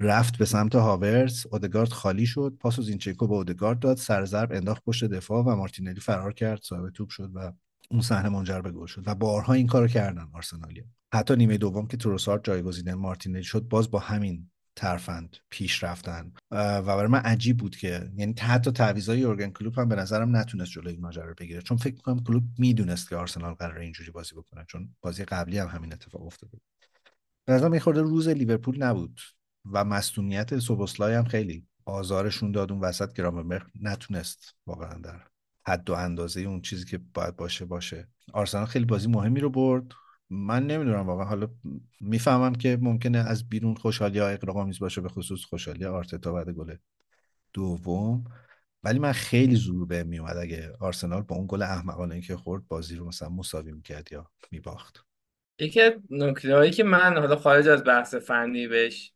رفت به سمت هاورتس اودگارد خالی شد پاس و زینچنکو به اودگارد داد سر ضرب انداخت پشت دفاع و مارتینلی فرار کرد صاحب توپ شد و اون صحنه منجر به گل شد و بارها این کارو کردن آرسنالیا. حتی نیمه دوم که تروسارد جایگزین مارتینلی شد باز با همین ترفند پیش رفتن. و برای من عجیب بود که یعنی حتی تعویضای یورگن کلوپ هم به نظرم نتونست جلوی این ماجرا بگیره. چون فکر می‌کنم کلوپ می‌دونست که آرسنال قراره اینجوری بازی بکنه چون بازی قبلی هم همین اتفاق افتاده به نظرم یه خورده روز لیورپول نبود و مصونیت سوبوسلای هم خیلی آزارشون داد اون وسط گرامنبرگ نتونست واقعا در حد و اندازه اون چیزی که باید باشه باشه. آرسنال خیلی بازی مهمی رو برد. من نمی‌دونم واقعا. حالا می‌فهمم که ممکنه از بیرون خوشحالی ها اقراقامیز باشه به خصوص خوشحالی آرتتا بعد گل دوم. ولی من خیلی زور به میومد اگه آرسنال با اون گل احمقانه که خورد بازی رو مثلا مساوی می‌کرد یا میباخت. یکی نکته هایی که من حالا خارج از بحث فنی بهش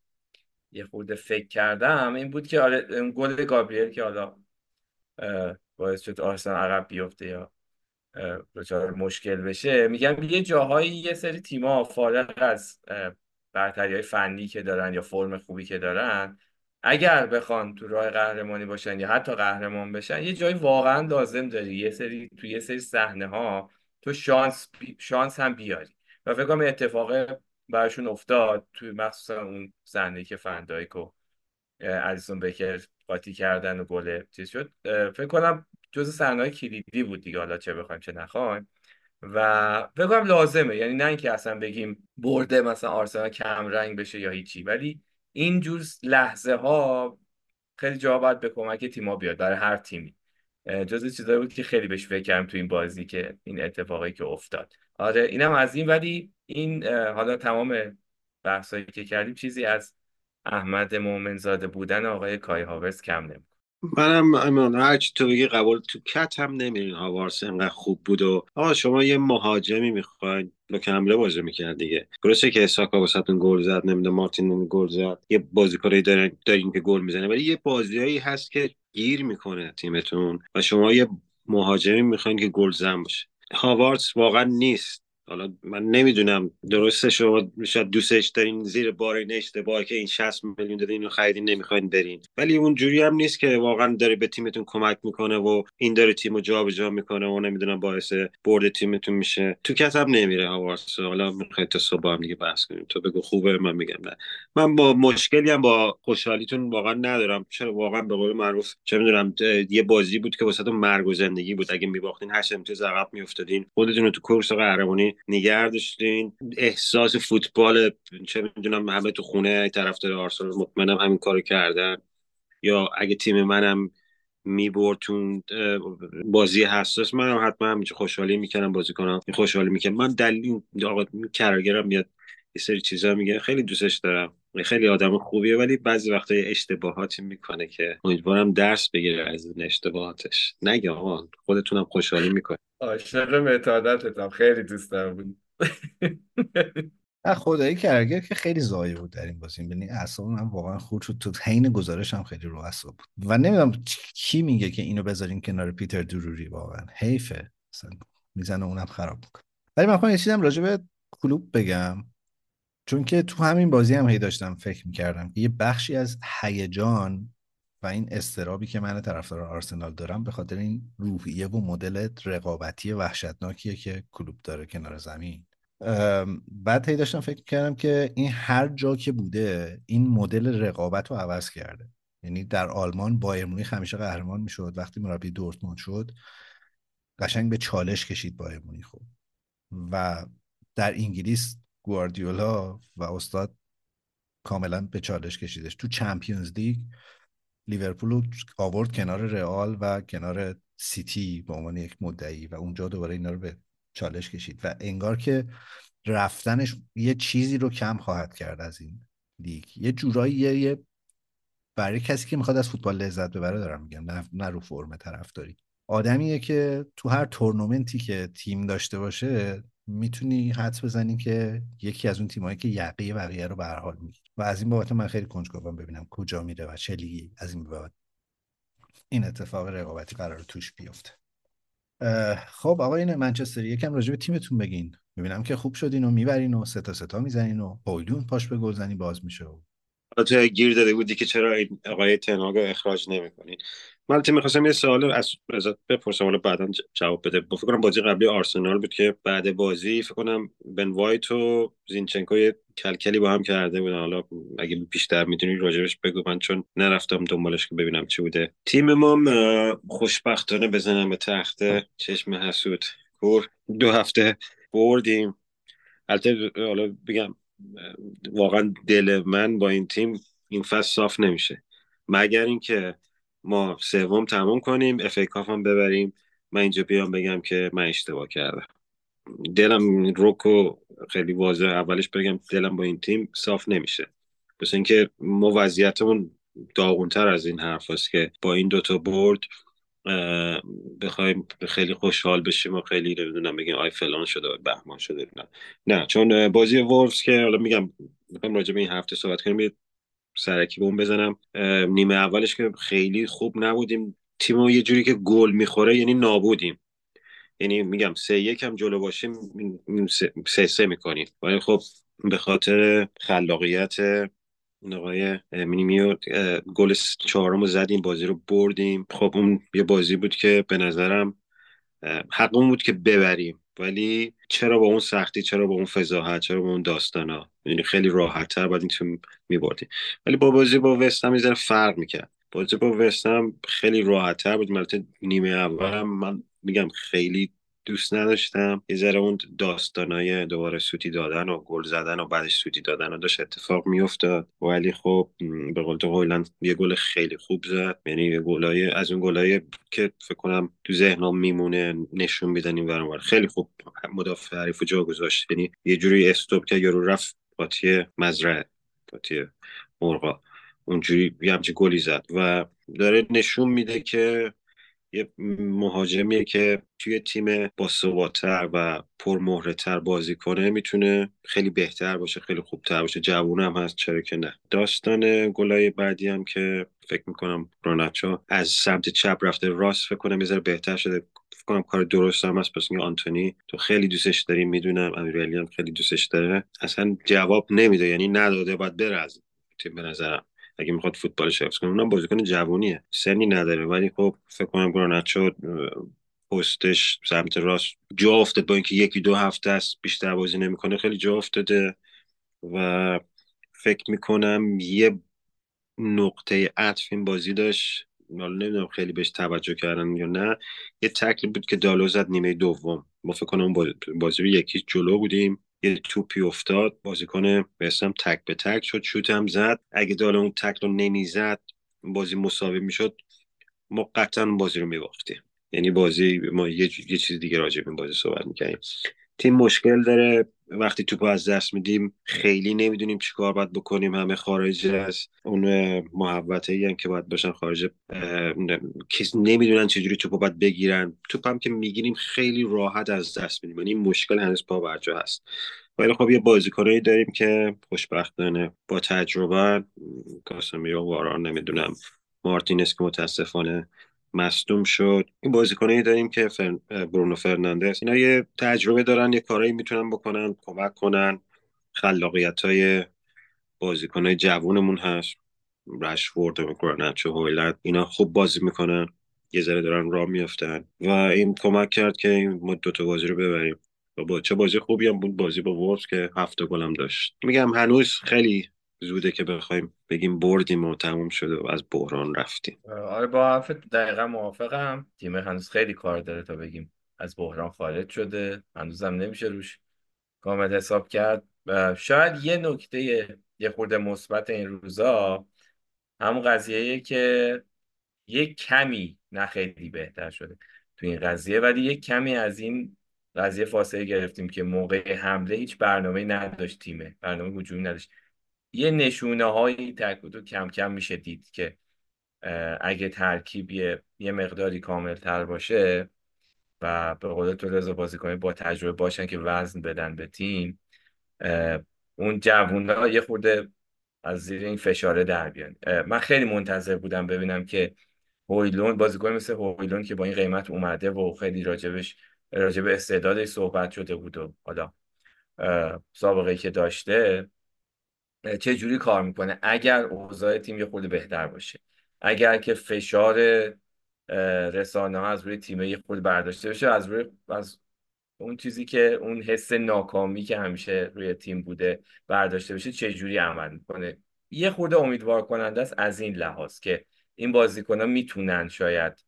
یه خورده فکر کردم این بود که آره گل گابریل که حالا باعث شد آرسنال عقب بیفته یا دچار مشکل بشه. میگم یه جاهایی یه سری تیم‌ها فارغ از برتری فنی که دارن یا فرم خوبی که دارن اگر بخوان تو راه قهرمانی باشن یا حتی قهرمان بشن یه جایی واقعا لازم داری یه سری تو یه سری صحنه ها تو شانس شانس هم بیاری. و فکر کنم اتفاق براشون افتاد توی مخصوصا اون صحنه که فندایک و الیسون بکر قاطی کردن و گل چیز شد. فکر کنم جز صحنه‌های کلیدی بود دیگه حالا چه بخوایم چه نخوایم. و کنم لازمه یعنی نه اینکه اصلا بگیم برده مثلا آرسنال کم رنگ بشه یا هیچی ولی این جور لحظه ها خیلی جا باید به کمک تیما بیاد برای هر تیمی. جز چیزایی بود که خیلی بهش فکر کردم تو این بازی که این اتفاقی که افتاد. آره اینم از این ولی این حالا تمام بحثایی که کردیم چیزی از احمد مومنزاده بودن آقای کای هاورس کم نمی منم امان هرچی تو بگی قبول تو کت هم نمیرین هاوارس انقدر خوب بود و آقا شما یه مهاجمی می‌خواین لوک حمله بازی می‌کرد دیگه. درسته که اساکا واسهتون گل زد نمیده مارتین گل زد. یه بازیکنی دارین دارین که گل می‌زنه ولی یه بازیایی هست که گیر می‌کنه تیمتون و شما یه مهاجمی می‌خواین که گل زن باشه. هاوارس واقعا نیست. حالا من نمی‌دونم درسته شما شاید دوستش دارین زیر بار این اشتباه که این 60 میلیون دادین اینو خریدین نمی‌خواین برین. ولی اون جوری هم نیست که واقعا داره به تیمتون کمک می‌کنه و این داره تیمو جابجا می‌کنه و نمی‌دونم باعث برد تیمتون میشه. تو کتاب نمیره هاوارس حالا می‌خواید تا صبح هم دیگه بحث کنیم. تو بگو خوبه من میگم نه. من با مشکلی هم با خوشحالیتون واقعا ندارم. چرا واقعا به قول معروف چه می‌دونم یه بازی بود که واسهتون مرگ و زندگی بود. اگه میباختین هشت امتیاز عقب میافتادین. خودتون تو کورس قهرمانی نگه داشتین. احساس فوتبال چه می‌دونم همه تو خونه طرفدار آرسنال مطمئنم همین کارو کردن. یا اگه تیم منم میبرتون بازی حساس منم حتما همینجا خوشحالی می‌کنم بازی کنم خوشحالی می‌کنم. من دلیل آقا کرگرم میاد یه سری چیزا میگه خیلی دوستش دارم. خیلی آدم خوبیه ولی بعضی وقتا اشتباهاتی می‌کنه که امیدوارم درس بگیره از این اشتباهاتش. نگه آقا خودتونم خوشحالی می‌کنه عاشق متادتتم. خیلی دوست دارم نه خدایی کرگر که خیلی زایی بود در این بازی. ببین اعصاب من واقعا خورد شد. تو حین گزارش هم خیلی رو اعصاب بود. و نمی‌دونم کی میگه که اینو بذارین کنار پیتر دروری واقعا. حیفه. مثلا می‌زنه اونم خراب می‌کنه. ولی من یه چیزم راجع به کلوب بگم. چون که تو همین بازی هم هی داشتم فکر می‌کردم که یه بخشی از هیجان و این استرابی که من طرفدار آرسنال دارم به خاطر این روحیه و مدل رقابتی وحشتناکیه که کلوب داره کنار زمین. بعد هی داشتم فکر کردم که این هر جا که بوده این مدل رقابت رو عوض کرده. یعنی در آلمان بایر مونیخ همیشه قهرمان می‌شد. وقتی مربی دورتموند شد قشنگ به چالش کشید بایر مونیخ و در انگلیس گواردیولا و استاد کاملا به چالش کشیدش. تو چمپیونز لیگ لیورپول آورد کنار رئال و کنار سیتی به عنوان یک مدعی و اونجا دوباره اینا رو به چالش کشید و انگار که رفتنش یه چیزی رو کم خواهد کرد از این لیگ. یه جورایی یه برای کسی که می‌خواد از فوتبال لذت ببره دارم میگم نه, نه رو فرم طرفداری. آدمیه که تو هر تورنمنتی که تیم داشته باشه می‌تونی حدس بزنی که یکی از اون تیمایی که یقه بقیه رو به حال می‌گیره. و از این بابت من خیلی کنجکاوم ببینم کجا میره و چه لیگی از این بعد این اتفاق رقابتی قرار توش بیفته. خب آقایون منچستر یکم راجع به تیمتون بگین. می‌بینم که خوب شدین و می‌برین و سه تا سه تا می‌زنین و هویلون پاش به گلزنی باز میشه و حالا تو گیر داده بودی که چرا این آقای تنهاگ رو اخراج نمی‌کنین من البته می‌خواستم یه سوال از ازت بپرسم حالا بعدا جواب بده. فکر کنم بازی قبلی آرسنال بود که بعد بازی فکر کنم بن وایت و زینچنکو یه کلکلی با هم کرده بودن. حالا اگه بیشتر می‌دونی راجبش بگو. من چون نرفتم دنبالش که ببینم چی بوده. تیم ما خوشبختانه بزنم به تخته چشم حسود کور. دو هفته بردیم. البته حالا بگم واقعا دل من با این تیم این فصل صاف نمیشه. مگر اینکه ما سوم تموم کنیم اف ای کاف هم ببریم. من اینجا بیام بگم که من اشتباه کردم. دلم روکو خیلی واضح اولش بگم دلم با این تیم صاف نمیشه. بس اینکه ما وضعیتمون داغونتر از این حرف است که با این دوتا برد بخوایم خیلی خوشحال بشیم و خیلی نمی‌دونم بگیم آی فلان شده و بهمان شده نه نه چون بازی وولفز که حالا میگم می‌خوام راجع به این هفته صحبت کنیم سرکی به اون بزنم نیمه اولش که خیلی خوب نبودیم. تیم یه جوری که گل می‌خوره یعنی نابودیم. یعنی میگم سه یک هم جلو باشیم سه, سه می‌کنیم. ولی خب به خاطر خلاقیت این آقای مینیمیو گل چهارم رو زدیم بازی رو بردیم. خب اون یه بازی بود که به نظرم حقمون بود که ببریم. ولی چرا با اون سختی چرا با اون فضاحت چرا با اون داستانا؟ یعنی خیلی راحت تر باید این تیم میبردیم. ولی با بازی با وست هم یه فرق می‌کرد. بازی با وست هم خیلی راحت تر بود البته نیمه اول من میگم خیلی دوست نداشتم. یه ذره اون داستانای دوباره سوتی دادن و گل زدن و بعدش سوتی دادن و داشت اتفاق میافتاد. ولی خب به قول تو هویلند یه گل خیلی خوب زد. یعنی یه گلای از اون گلای که فکر کنم تو ذهنم میمونه نشون میدن این ور اون ور. خیلی خوب مدافع حریف جا گذاشت. یعنی یه جوری استوب که یارو رفت قاطی مزرعه قاطی مرغا. اونجوری یه همچین گلی زد. و داره نشون میده که یه مهاجمیه که توی تیم باثباتتر و پرمهره‌تر بازی کنه می‌تونه خیلی بهتر باشه خیلی خوبتر باشه. جوون هم هست چرا که نه. داستان گلای بعدی هم که فکر می‌کنم روناچو از سمت چپ رفته راست فکر کنم یه بهتر شده. فکر کنم کار درست هم هست. پس آنتونی تو خیلی دوستش داری می‌دونم. امیرعلی هم خیلی دوستش داره. اصلا جواب نمیده یعنی نداده باید بره از تیم به نظرم. اگه می‌خواد فوتبالش حفظ کنه اونم بازیکن جوونیه سنی نداره ولی خب فکر کنم گرانچو پستش سمت راست جا افتاد با اینکه یکی دو هفته است بیشتر بازی نمی‌کنه خیلی جا افتاده. و فکر می‌کنم یه نقطه عطف این بازی داشت حالا نمی‌دونم خیلی بهش توجه کردن یا نه یه تکلی بود که دالو زد نیمه دوم. ما فکر کنم بازی, یکی جلو بودیم. یه توپی افتاد بازیکن به اسم تک به تک شد شوت هم زد. اگه دالو اون تک رو نمی‌زد بازی مساوی می‌شد. ما قطعا بازی رو میباختیم. یعنی بازی ما یه, یه چیز دیگه راجع به بازی صحبت می‌کنیم تیم مشکل داره. وقتی توپ از دست میدیم خیلی نمی‌دونیم چیکار باید بکنیم. همه خارج از اون محوطه ای که باید باشن خارج کس نمی‌دونن چجوری توپ باید بگیرن. توپ هم که می‌گیریم خیلی راحت از دست میدیم. یعنی این مشکل هنوز پا برجا هست. ولی خب یه بازیکنایی داریم که خوشبختانه با تجربه کاسمیرو واران نمی‌دونم مارتینز که متاسفانه مصدوم شد. این بازیکنایی داریم که فر... برونو فرناندز اینا یه تجربه دارن یه کارایی می‌تونن بکنن کمک کنن. خلاقیت های بازیکن های جوونمون هست. رشفورد و گرانچو هویلند اینا خوب بازی می‌کنن. یه ذره دارن راه میافتن. و این کمک کرد که ما دوتا بازی رو ببریم. با چه بازی خوبی هم بود بازی با وولفز که هفته گلم داشت. میگم هنوز خیلی زوده که بخوایم بگیم بردیم و تموم شده و از بحران رفتیم. آره با حرف دقیقا موافقم. تیم هنوز خیلی کار داره تا بگیم از بحران خارج شده. هنوزم نمیشه روش کامل حساب کرد. شاید یه نکته یه خورده مثبت این روزا همون قضیه که یه کمی نه خیلی بهتر شده تو این قضیه. ولی یه کمی از این قضیه فاصله گرفتیم که موقع حمله هیچ برنامه نداشت تیمه. برنامه هجومی نداشت. یه نشونه هایی تو کم کم میشه دید که اگه ترکیب یه, مقداری کامل تر باشه و به قول تو رضا با تجربه باشن که وزن بدن به تیم اون جوون یه خورده از زیر این فشاره در بیان. من خیلی منتظر بودم ببینم که هویلون بازیکن مثل هویلون که با این قیمت اومده و خیلی راجبش راجب استعدادش صحبت شده بود و حالا سابقه که داشته چه جوری کار می‌کنه؟ اگر اوضاع تیم یه خورده بهتر باشه. اگر که فشار رسانه ها از روی تیم یه خورده برداشته بشه از روی از اون چیزی که اون حس ناکامی که همیشه روی تیم بوده برداشته بشه چه جوری عمل می‌کنه؟ یه خورده امیدوار کننده است از این لحاظ که این بازیکن ها می‌تونن شاید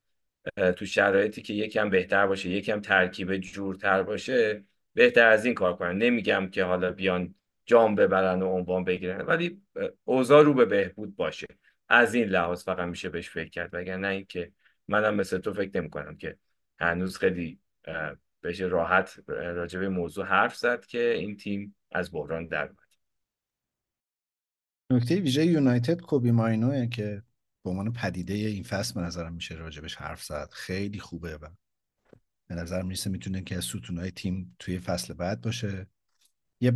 تو شرایطی که یکم بهتر باشه یکم ترکیب جورتر باشه بهتر از این کار کنن. نمیگم که حالا بیان جام ببرن و عنوان بگیرن. ولی اوضاع رو به بهبود باشه. از این لحاظ فقط میشه بهش فکر کرد. وگرنه اینکه منم مثل تو فکر نمی کنم که هنوز خیلی بشه راحت راجع به موضوع حرف زد که این تیم از بحران در اومد. نکته ویژه یونایتد کوبی ماینوه که به عنوان پدیده این فصل به نظرم میشه راجبش حرف زد. خیلی خوبه و به نظر می‌رسه می‌تونه که از ستونهای تیم توی فصل بعد باشه. یه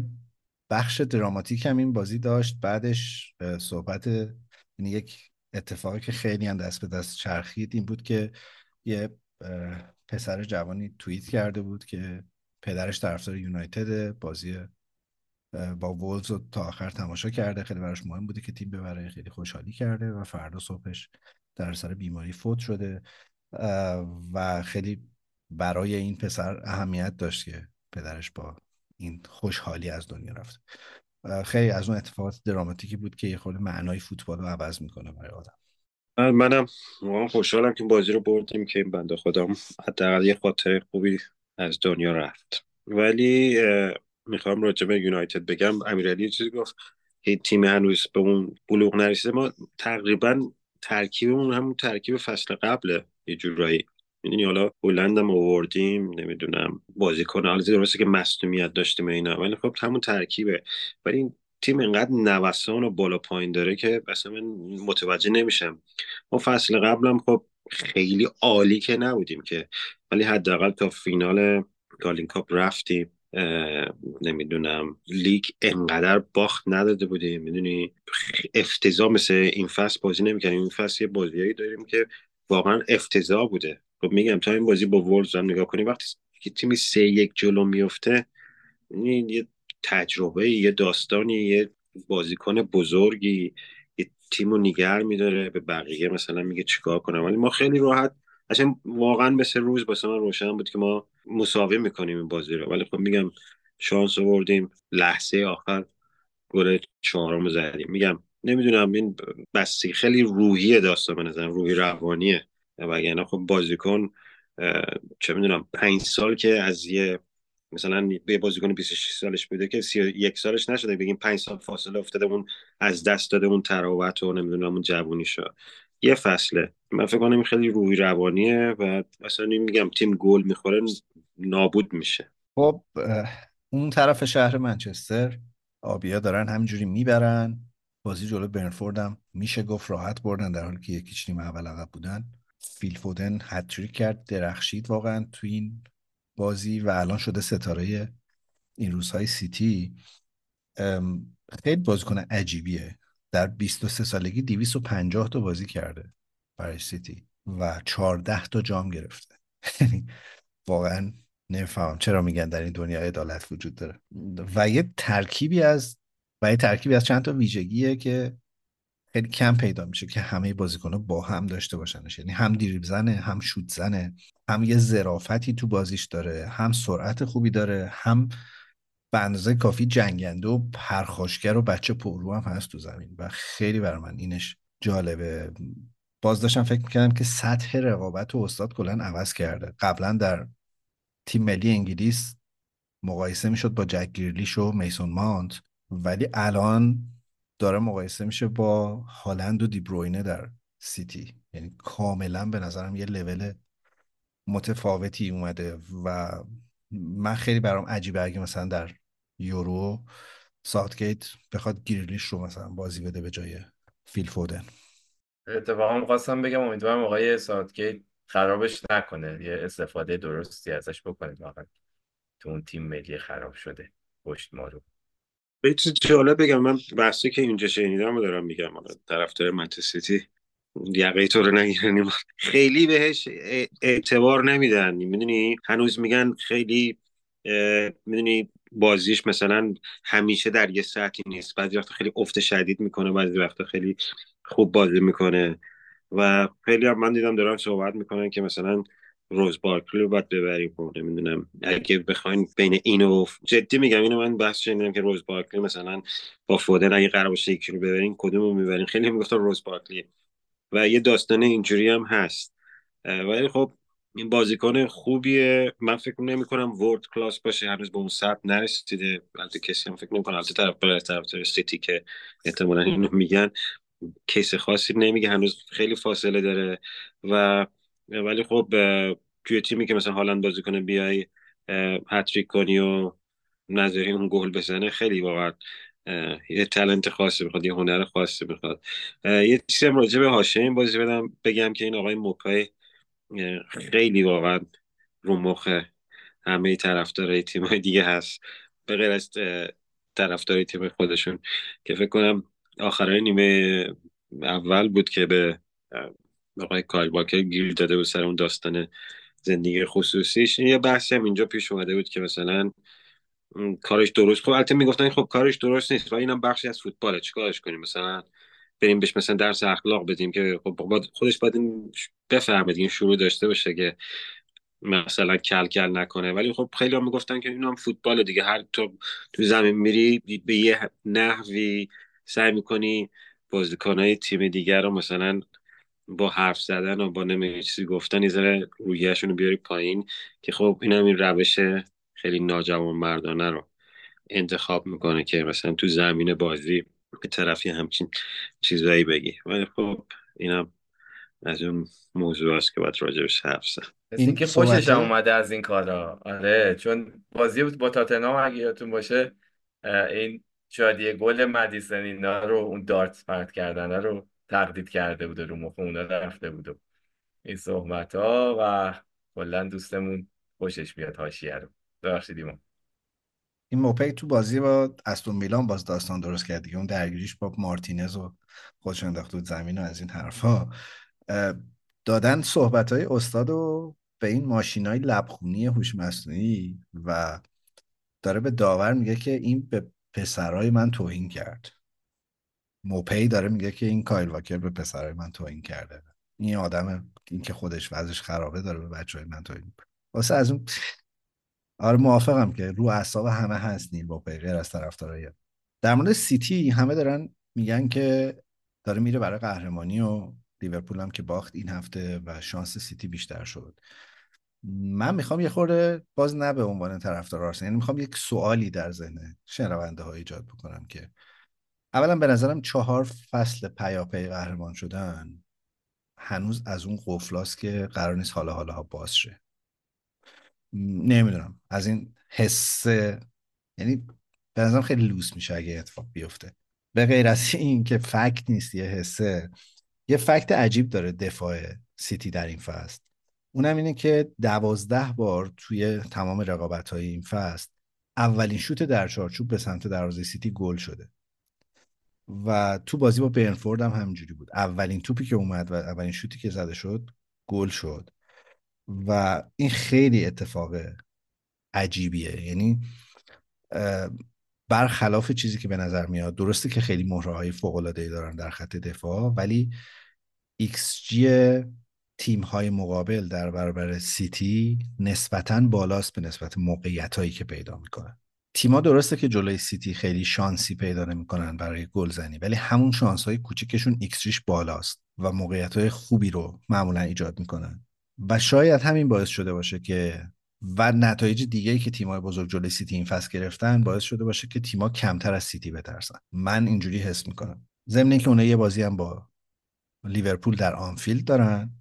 بخش دراماتیک هم این بازی داشت. بعدش صحبت یعنی یک اتفاقی که خیلی هم دست به دست چرخید این بود که یه پسر جوانی توییت کرده بود که پدرش طرفدار یونایتد بازی با وولز رو تا آخر تماشا کرده. خیلی براش مهم بوده که تیم ببره. خیلی خوشحالی کرده و فردا صبحش در سر بیماری فوت شده. و خیلی برای این پسر اهمیت داشت که پدرش با این خوشحالی از دنیا رفت. خیلی از اون اتفاقات دراماتیکی بود که یه خورده معنای فوتبال رو عوض می‌کنه برای آدم. منم. خوشحالم که بازی رو بردیم که این بنده خودم حداقل یه خاطر خوبی از دنیا رفت. ولی می‌خوام راجع به یونایتد بگم. امیرعلی چیزی گفت که تیم هنوز به اون بلوغ نرسیده. ما تقریبا ترکیبمون همون ترکیب فصل قبله یه جورایی. می‌دونی حالا هلند هم آوردیم نمی‌دونم بازیکن حالا درسته که مصونیت داشتیم اینا ولی خب همون ترکیبه. ولی این تیم اینقدر نوسان و بالا پایین داره که اصلا من متوجه نمیشم. ما فصل قبلم خب خیلی عالی که نبودیم که ولی حداقل تا فینال گالین کاپ رفتیم. نمی‌دونم لیگ انقدر باخت نداده بودیم. می‌دونی افتضاح مثل این فصل بازی نمی‌کنیم این فصل یه بازیایی داریم که واقعا افتضاح بوده. خب میگم تا این بازی با وولز هم نگاه کنیم وقتی که تیمی سه یک جلو میفته یه تجربه یه داستانی یه بازیکن بزرگی یه تیم رو نگر میداره به بقیه مثلا میگه چیکار کنم. ولی ما خیلی راحت اصلا واقعا مثل روز واسه من روشن بود که ما مساوی می‌کنیم این بازی رو. ولی خب میگم شانس آوردیم لحظه آخر گل چهارم زدیم. میگم نمی‌دونم این بستی خیلی روحی داستان به نظر روحی روانیه. وگرنه خب بازیکن چه می‌دونم پنج سال که از یه مثلا یه بازیکن 26 سالش بوده که یک سالش نشده بگیم پنج سال فاصله افتاده اون از دست داده اون تراوت و نمی‌دونم اون جوونی شد یه فصله. من فکر کنم خیلی روی روانیه و مثلا میگم تیم گل می‌خوره نابود میشه. خب اون طرف شهر منچستر آبیا دارن همینجوری می‌برن. بازی جلو برنفورد هم میشه گفت راحت بردن در حالی که یکیچ نیم اول عقب بودن. فیل فودن هتریک کرد درخشید واقعا تو این بازی و الان شده ستاره این روزهای سیتی. خیلی بازیکن عجیبیه. در 23 سالگی 250 تا بازی کرده برای سیتی و 14 تا جام گرفته. یعنی واقعا نمی‌فهمم چرا میگن در این دنیا عدالت وجود داره. و یه ترکیبی از و یه ترکیبی از چند تا ویژگیه که خیلی کم پیدا میشه که همه بازیکن‌ها با هم داشته باشنش. یعنی هم دیریب زنه هم شوت زنه هم یه ظرافتی تو بازیش داره هم سرعت خوبی داره هم به اندازه کافی جنگنده و پرخاشگر و بچه پررو هم هست تو زمین. و خیلی برای من اینش جالبه. باز داشتم فکر می‌کردم که سطح رقابت و استاد کلا عوض کرده. قبلا در تیم ملی انگلیس مقایسه می‌شد با جک گریلیش و میسون مانت. ولی الان داره مقایسه میشه با هالند و دیبروینه در سیتی. یعنی کاملا به نظرم یه لول متفاوتی اومده و من خیلی برام عجیبه اگه مثلا در یورو ساوتگیت بخواد گریلیش رو مثلا بازی بده به جای فیل فودن. اتفاقا خواستم بگم امیدوارم آقای ساوتگیت خرابش نکنه. یه استفاده درستی ازش بکنید واقعا تو اون تیم ملی خراب شده پشت ما رو. به چیز جالب بگم من بحثی که اینجا شنیدم رو دارم میگم. حالا طرفدار منچستر یقه تو رو نگیرنیم خیلی بهش اعتبار نمیدن. می‌دونی؟ هنوز میگن خیلی می‌دونی؟ بازیش مثلا همیشه در یه سطحی نیست. بعضی وقتا خیلی افت شدید می‌کنه بعضی وقتا خیلی خوب بازی می‌کنه. و خیلی هم من دیدم دارن صحبت می‌کنن که مثلا روز بارکلی رو باید ببریم خب نمی‌دونم. اگه بخواین بین اینو جدی میگم اینو من بحث شنیدم که روز بارکلی مثلا با فودن اگه قرار باشه یکی رو ببرین کدوم رو می‌برین؟ خیلی می‌گفتن روز بارکلی و یه داستان اینجوری هم هست. ولی خب این بازیکن خوبیه. من فکر نمی کنم ورد کلاس باشه هنوز به اون سطح نرسیده. البته کسی هم فکر نمی کنم البته طرف طرف سیتی که احتمالا اینو میگن. کیس خاصی نمیگه. هنوز خیلی فاصله داره. و ولی خب توی تیمی که مثلا هالند بازی کنه بیای هتریک کنی و نظری اون گل بزنه خیلی واقعا یه تلنت خاصی می‌خواد یه هنر خاصی می‌خواد. یه چیزی هم راجع به این بازی بدم بگم که این آقای موکای خیلی واقعا رو مخ همه طرفدارای تیم دیگه هست. به غیر از طرفدارای تیم خودشون. که فکر کنم آخرای نیمه اول بود که به آقای کایل باکر گیر داده بود سر اون داستان زندگی خصوصیش. یه بحثی هم اینجا پیش اومده بود که مثلا کارش درست. خب البته می‌گفتن خب کارش درست نیست و اینم بخشی از فوتباله. چیکارش کنیم؟ مثلا بریم بهش مثلا درس اخلاق بدیم که خب خودش باید بفهمه این شروع داشته باشه که مثلا کل کل نکنه. ولی خب خیلی هم می‌گفتن که اینم فوتبال دیگه. هر تو تو زمین میری به یه نحوی سعی می‌کنی بازیکنهای تیم دیگر رو مثلا با حرف زدن و با نمی چیزی گفتن یه ذره رویهشون رو بیاری پایین که خب این هم این روش خیلی ناجوان مردانه رو انتخاب می‌کنه که مثلا تو زمین بازی به طرفی همچین چیزایی بگی. ولی خب اینم از اون موضوع است که باید راجبش حرف زد. این که خوشش اومده از این کارا. آره چون بازی بود با تاتنهام اگه یادتون باشه این شاید گل مدیسن اینا رو اون دارت پرت کردن رو تقدید کرده بود رو مخ اونا رفته بود و این صحبت ها و کلا دوستمون خوشش بیاد حاشیه رو. ببخشید این موپی تو بازی با استون میلان باز داستان درست کرد دیگه. اون درگیریش با مارتینز و خودش انداخت بود زمین و از این حرفا. دادن صحبت های استاد و به این ماشین های لبخونی هوش مصنوعی و داره به داور میگه که این به پسرای من توهین کرد. موپی داره میگه که این کایل واکر به پسرای من توهین کرده. این آدم این که خودش وضعش خرابه داره به بچه های من توهین واسه از اون آره موافقم که رو اعصاب همه هست نیل با غیر از طرفدارای. در مورد سیتی همه دارن میگن که داره میره برای قهرمانی و لیورپول هم که باخت این هفته و شانس سیتی بیشتر شد. من می‌خوام یه خورده باز نه به عنوان طرفدار آرسنال یعنی می‌خوام یک سوالی در ذهن شنونده ها ایجاد بکنم که اولا به نظرم چهار فصل پیاپی قهرمان شدن هنوز از اون قفلاست که قرار نیست حالا حالا ها باز شه. نمی‌دونم. از این حس یعنی به نظرم خیلی لوس میشه اگه اتفاق بیفته. به غیر از این که فکت نیست یه حسه یه فکت عجیب داره دفاع سیتی در این فصل. اونم اینه که دوازده بار توی تمام رقابت های این فصل اولین شوت در چارچوب به سمت دروازه سیتی گل شده. و تو بازی با برنفورد هم همینجوری بود. اولین توپی که اومد و اولین شوتی که زده شد گل شد. و این خیلی اتفاق عجیبیه. یعنی برخلاف چیزی که به نظر میاد درسته که خیلی مهره های فوق العاده دارن در خط دفاع ولی ایکس جی تیم های مقابل در برابر سیتی نسبتا بالاست به نسبت موقعیت هایی که پیدا می‌کنن. تیما درسته که جلوی سیتی خیلی شانسی پیدا نمی‌کنن برای گلزنی ولی همون شانس های کوچکشون ایکس بالاست و موقعیت های خوبی رو معمولا ایجاد می‌کنن. و شاید همین باعث شده باشه که و نتایج دیگه که تیمای بزرگ جلوی سیتی این فصل گرفتن باعث شده باشه که تیما کمتر از سیتی بترسن. من اینجوری حس می‌کنم. ضمن اینکه اونها یه بازی هم با لیورپول در آنفیلد دارن.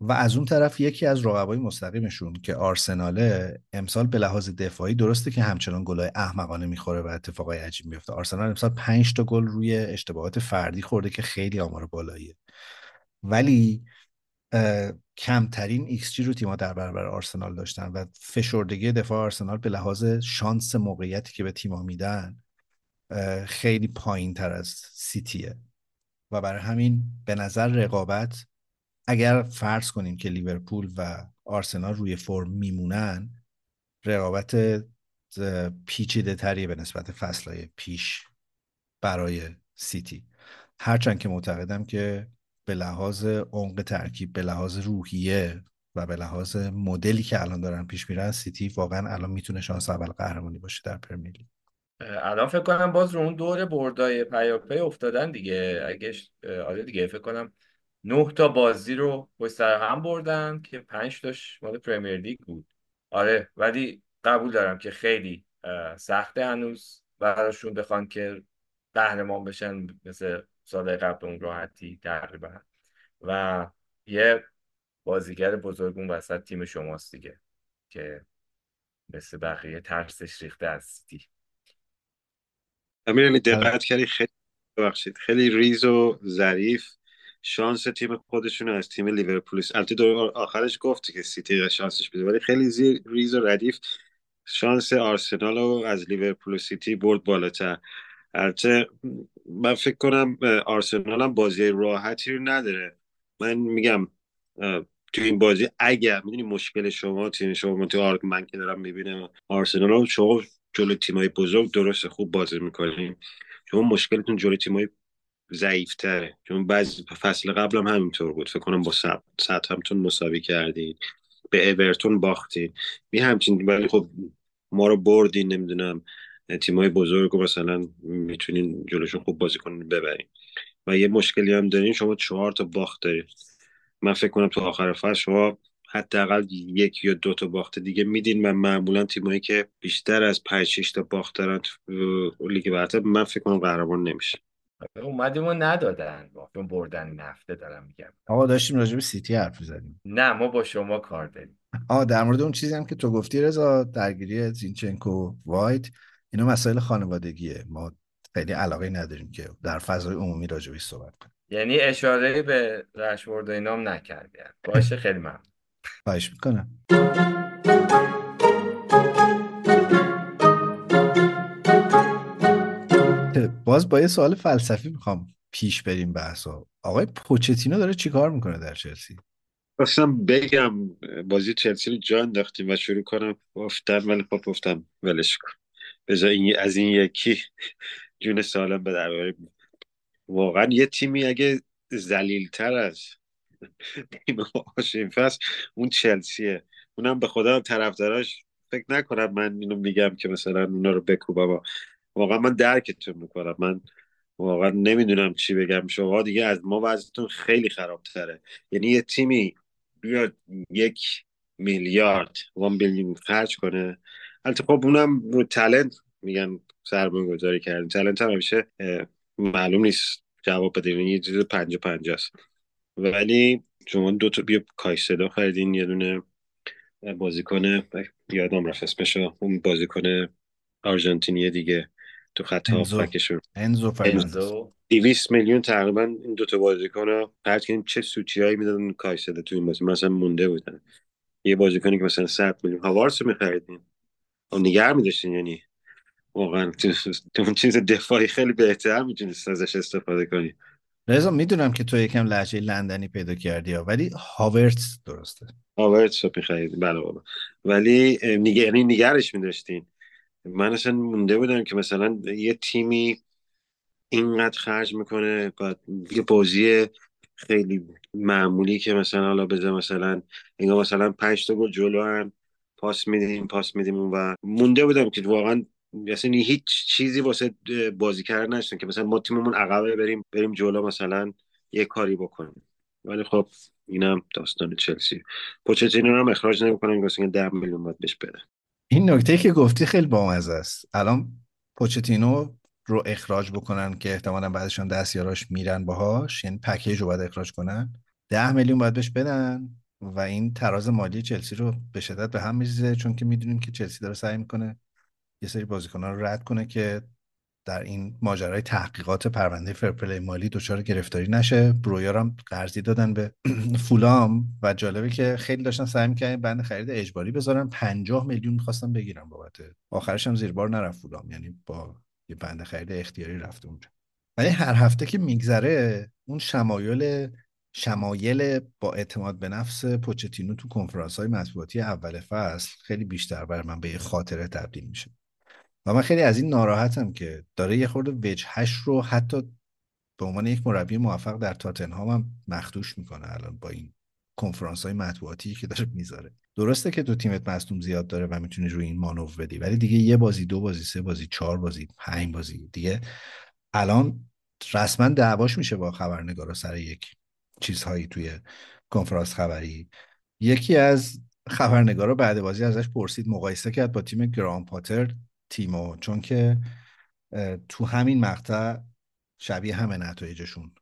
و از اون طرف یکی از رقبای مستقیمشون که آرسناله امسال به لحاظ دفاعی درسته که همچنان گلای احمقانه می‌خوره و اتفاقای عجیب میفته آرسنال امسال 5 تا گل روی اشتباهات فردی خورده که خیلی آمار بالاییه. ولی کمترین ایکس جی رو تیم‌ها در برابر آرسنال داشتن و فشردگی دفاع آرسنال به لحاظ شانس موقعیتی که به تیم‌ها میدن خیلی پایین تر از سیتیه. و برای همین به نظر رقابت اگر فرض کنیم که لیورپول و آرسنال روی فرم میمونن رقابت پیچیده تریه به نسبت فصلهای پیش برای سیتی. هرچند که معتقدم که به لحاظ عمق ترکیب به لحاظ روحیه و به لحاظ مدلی که الان دارن پیش میرن سیتی واقعا الان می‌تونه شانس اول قهرمانی باشه در پرمیر لیگ. الان فکر کنم باز رو اون دور بردای پیاپی افتادن دیگه. اگه آره دیگه فکر کنم نه تا بازی رو پشت سر هم بردن که پنج تاش مال پرمیر لیگ بود. آره ولی قبول دارم که خیلی سخته هنوز براشون بخوان که قهرمان بشن مثل سال قبل اون راحتی تقریبا. و یه بازیگر بزرگ اون وسط تیم شماست دیگه که مثل بقیه ترسش ریخته از سیتی. امیر دقت کردی خیلی ببخشید. خیلی ریز و ظریف. شانس تیم خودشون از تیم لیورپول البته دور آخرش گفت که سیتی شانسش بده ولی خیلی ریز و ردیف شانس آرسنال رو از لیورپول سیتی برد بالاتر. البته من فکر کنم آرسنال هم بازی راحتی رو نداره. من میگم تو این بازی اگر می‌دونی مشکل شما تیم شما تو آرک من که دارم می‌بینم آرسنال شما جلو تیمای بزرگ درسته خوب بازی می‌کنیم شما مشکلتون جلو تیمای ضعیفتره. چون بعضی فصل قبل هم همینطور بود. فکر کنم با ساعت همتون مساوی کردین. به اورتون باختین. می همچین ولی خب ما رو بردین نمی‌دونم. تیمای بزرگ و مثلا می‌تونین جلوشون خوب بازی کنین ببرین. و یه مشکلی هم دارین شما چهار تا باخت دارید من فکر کنم تو آخر فصل شما حداقل یک یا دو تا باخت دیگه میدین. من معمولا تیمایی که بیشتر از 5 6 تا باخت دارن لیگ برتر من فکر کنم قهرمان نمیشه اومدیم و ندادن. چون بردن این هفته دارم میگم. آقا داشتیم راجع به سیتی حرف زدیم نه ما با شما کار داریم. آ در مورد اون چیزی هم که تو گفتی رضا درگیری زینچنکو وایت اینا مسائل خانوادگیه. ما خیلی علاقه نداریم که در فضای عمومی راجع صحبت کنیم. یعنی اشاره به رشورد و اینام نکردی. باشه خیلی ممنون. خواهش می‌کنم. باز با یه سوال فلسفی می‌خوام پیش بریم بحثا. آقای پوچتینو داره چیکار می‌کنه در چلسی؟ خواستم بگم بازی چلسی رو جا انداختیم و شروع کنم. گفتن ولی خب گفتم ولش کن. بذار این از این یکی جون سالم به در واقعا یه تیمی اگه زلیلتر از تیم فصل اون چلسیه. اونم به خدا طرفداراش فکر نکنم من اینو میگم که مثلا اونا رو بکوبم واقعا من درکتون می‌کنم. من واقعا نمی‌دونم چی بگم. شما دیگه از ما وضعتون خیلی خرابتره. یعنی یه تیمی بیاد یک میلیارد وان بیلیون خرج کنه. البته خب اونم رو تلنت میگن سرمایه گذاری کردن. تلنت هم همیشه معلوم نیست. جواب بده یه چیز پنجا پنجاست ولی شما دو تا بیا کایسدو خریدین یه دونه بازیکن. یادم رفت اسمش اون بازیکن آرژانتینی دیگه. تو خط هافبکشون انزو. انزو 200 میلیون تقریبا این دوتا بازیکن رو پرت کنیم. چه سوتی هایی می‌دادن کایسده تو این بازی؟ مثلا مونده بودن. یه بازیکنی که مثلا 100 میلیون. هاوارس رو میخریدین. اون نگر میداشتین یعنی. واقعا تو اون چیز دفاعی خیلی بهتر می‌تونست ازش استفاده کنی. رضا می‌دونم که تو یکم لحجه لندنی پیدا کردی ها ولی هاورتس درسته. هاورتس رو می‌خرید. بله بابا. ولی. یعنی نگرش میداشتین. من اصلا مونده بودم که مثلا یه تیمی اینقدر خرج می‌کنه بعد یه بازی خیلی معمولی که مثلا حالا بذار مثلا اینگاه مثلا پنج تا گل جلو هم پاس میدیم پاس میدیم و مونده بودم که واقعا اصلا هیچ چیزی واسه بازی کردن نشدن که مثلا ما تیممون عقبه بریم بریم جلو مثلا یه کاری بکنیم. ولی خب اینم داستان چلسی. پوچتینو هم اخراج نمی‌کنن واسه 10 میلیون باید بهش بده این نکته که گفتی خیلی بامزه است. الان پوچتینو رو اخراج بکنن که احتمالا بعدشان دستیاراش میرن باهاش یعنی پکیج رو باید اخراج کنن. ده میلیون باید بهش بدن و این تراز مالی چلسی رو به شدت به هم میریزه چون که می‌دونیم که چلسی داره سعی می‌کنه یه سری بازیکنان رو رد کنه که در این ماجرای تحقیقات پرونده فرپلی مالی دچار گرفتاری نشه. برویر هم قرضی دادن به فولام و جالبه که خیلی داشتن سعی می‌کردن بند خرید اجباری بذارن. 50 میلیون می‌خواستن بگیرن بابت آخرش هم زیر بار نرفت فولام. یعنی با یه بند خرید اختیاری رفته اونجا. ولی هر هفته که میگذره اون شمایل شمایل با اعتماد به نفس پوچتینو تو کنفرانس های مطبوعاتی اول فصل خیلی بیشتر بر من به یه خاطره تبدیل میشه. و من خیلی از این ناراحتم که داره یه خورده وجهش رو حتی به عنوان یک مربی موفق در تاتنهام هم مخدوش می‌کنه الان با این کنفرانس های مطبوعاتی که داره می‌ذاره. درسته که تو تیمت مصدوم زیاد داره و می‌تونی روی این مانور بدی ولی دیگه یه بازی دو بازی سه بازی چهار بازی پنج بازی دیگه الان رسما دعواش میشه با خبرنگارا سر یک چیزهایی توی کنفرانس خبری. یکی از خبرنگارا بعد بازی ازش پرسید مقایسه کرد با تیم گرام پاتر. تیمو چون که تو همین مقطع شبیه همه نتایجشون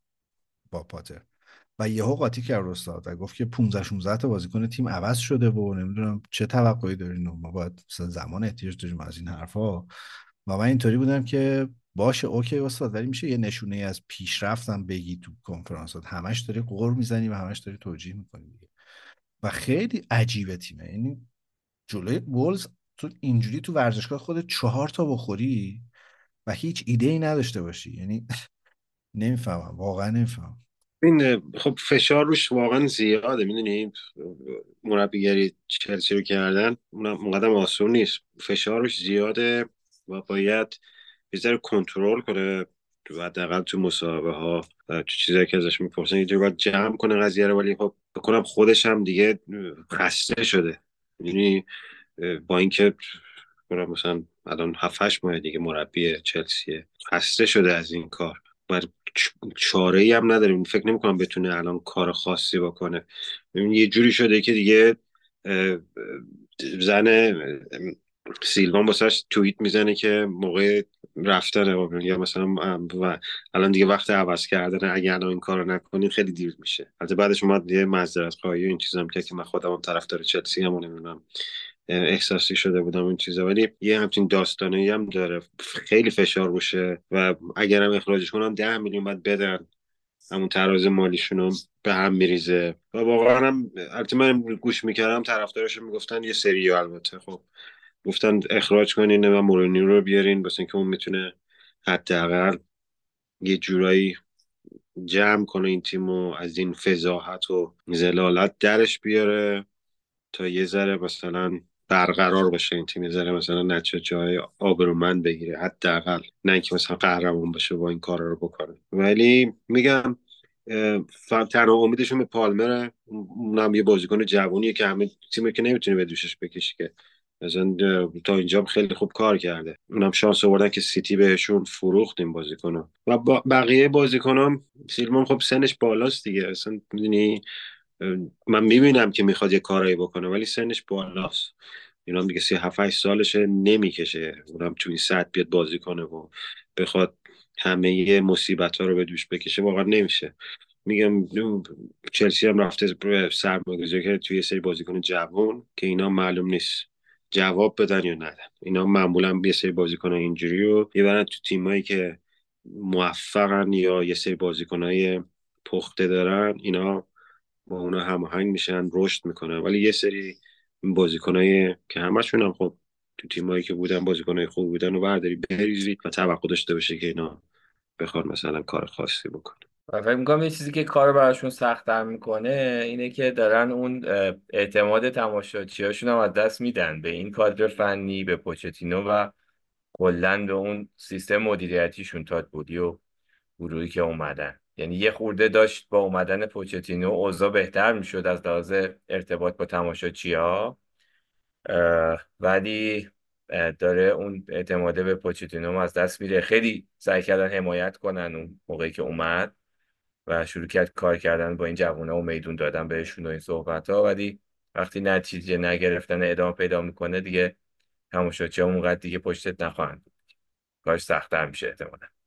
با پاتر. و یهو قاطی کرد استاد و گفت که 15 16 تا بازیکن تیم عوض شده و نمی‌دونم چه توقعی دارین و ما باید زمان احتیاج داریم از این حرفا. و من اینطوری بودم که باشه اوکی استاد ولی میشه یه نشونه از پیشرفتم بگی تو کنفرانسات همش داری قور می‌زنی و همش داری توجیه می‌کنی و خیلی عجیبه تیمه. یعنی جلوی وولز تو اینجوری تو ورزشگاه خود چهار تا بخوری و هیچ ایده ای نداشته باشی. یعنی نمی‌فهمم واقعا نمی‌فهمم. این خب فشار روش واقعا زیاده می‌دونی؟ مربیگری چلسی رو کردن اونم قدم آسون نیست. فشار روش زیاده و باید یه کنترل کنه تو حداقل تو مصاحبه ها تو چیزایی که ازش می‌پرسن. یه باید جمع کنه قضیه رو ولی خب بکنم خودش هم دیگه خسته شده. یعنی با اینکه مثلا الان 7 8 ماه دیگه مربی چلسیه خسته شده از این کار. و چاره ای هم نداریم. فکر نمی کنم بتونه الان کار خاصی بکنه. یه جوری شده که دیگه زن سیلوان واسش توییت می‌زنه که موقع رفتن یا مثلا و الان دیگه وقت عوض کردن اگه الان این کارو نکنین خیلی دیر میشه. البته بعدش اومد یه معذرت خواهی این چیزام که که من خودم هم طرفدار چلسی هم نمی‌دونم. احساسی شده بودم این چیزا. ولی یه همچین داستانه هم داره. خیلی فشار روشه و اگرم اخراجش کنم ده میلیون باید بدن. همون تراز مالیشون به هم میریزه. و واقعا هم البته من گوش می‌کردم طرفدارش می‌گفتن یه سری البته. خب گفتن اخراج کنین و مورینیو رو بیارین. واسه اینکه اون می‌تونه حداقل یه جورایی جمع کنه این تیمو از این فضاحت و زلالت درش بیاره. تا یه ذره مثلا برقرار باشه این تیم ذره مثلا نچه جای آبرومند بگیره حداقل. نه اینکه مثلا قهرمان باشه با این کار رو بکنه. ولی میگم تنها امیدشون به پالمره اونم یه بازیکن جوونیه که همه تیمی که نمی‌تونه به دوشش بکشی که. مثلا تا اینجا خیلی خوب کار کرده. اونم شانس آوردن که سیتی بهشون فروخت این بازیکنو. و با بقیه بازیکنام سیلمون خب سنش بالاست دیگه. اصلا می‌دونی؟ من می‌بینم که می‌خواد یه کارایی بکنه ولی سنش بالاست. اینا دیگه سی هفت سالشه نمی‌کشه اونم تو این سطح بیاد بازی کنه و بخواد همه مصیبت ها رو به دوش بکشه واقعا نمیشه. میگم چلسی هم رفته سرمایه‌گذاری کرده توی یه سری بازیکن جوان که اینا معلوم نیست جواب بدن یا ندن. اینا معمولا یه سری بازیکن اینجوری رو یه تو تیمایی که موفقن یا یه سری بازیکنهای پخته دارن اینا با اونا هماهنگ میشن رشد می‌کنن. ولی یه سری بازیکنای که همشون هم خب تو تیمایی که بودن بازیکنای خوب بودن و برداری بریزید و توقع داشته باشه که اینا بخواد مثلا کار خاصی بکنه و فکر می‌کنم یه چیزی که کار براشون سختتر می‌کنه اینه که دارن اون اعتماد تماشاچی هاشون هم از دست میدن. به این کادر فنی به پوچتینو و کلا به اون سیستم مدیریتیشون تاد بودی و گروهی که اومدن. یعنی یه خورده داشت با اومدن پوچتینو اوضاع بهتر می‌شد از لحاظ ارتباط با تماشاچی ها ولی داره اون اعتماده به پوچتینو از دست میره خیلی سعی کردن حمایت کنن اون موقعی که اومد و شروع کرد کار کردن با این جوونه و میدون دادن بهشون و این صحبت ها ولی وقتی نتیجه نگرفتن ادامه پیدا می‌کنه دیگه تماشاچی ها اونقدر دیگه پشتت نخواهند کارش سختتر میشه احتمالا.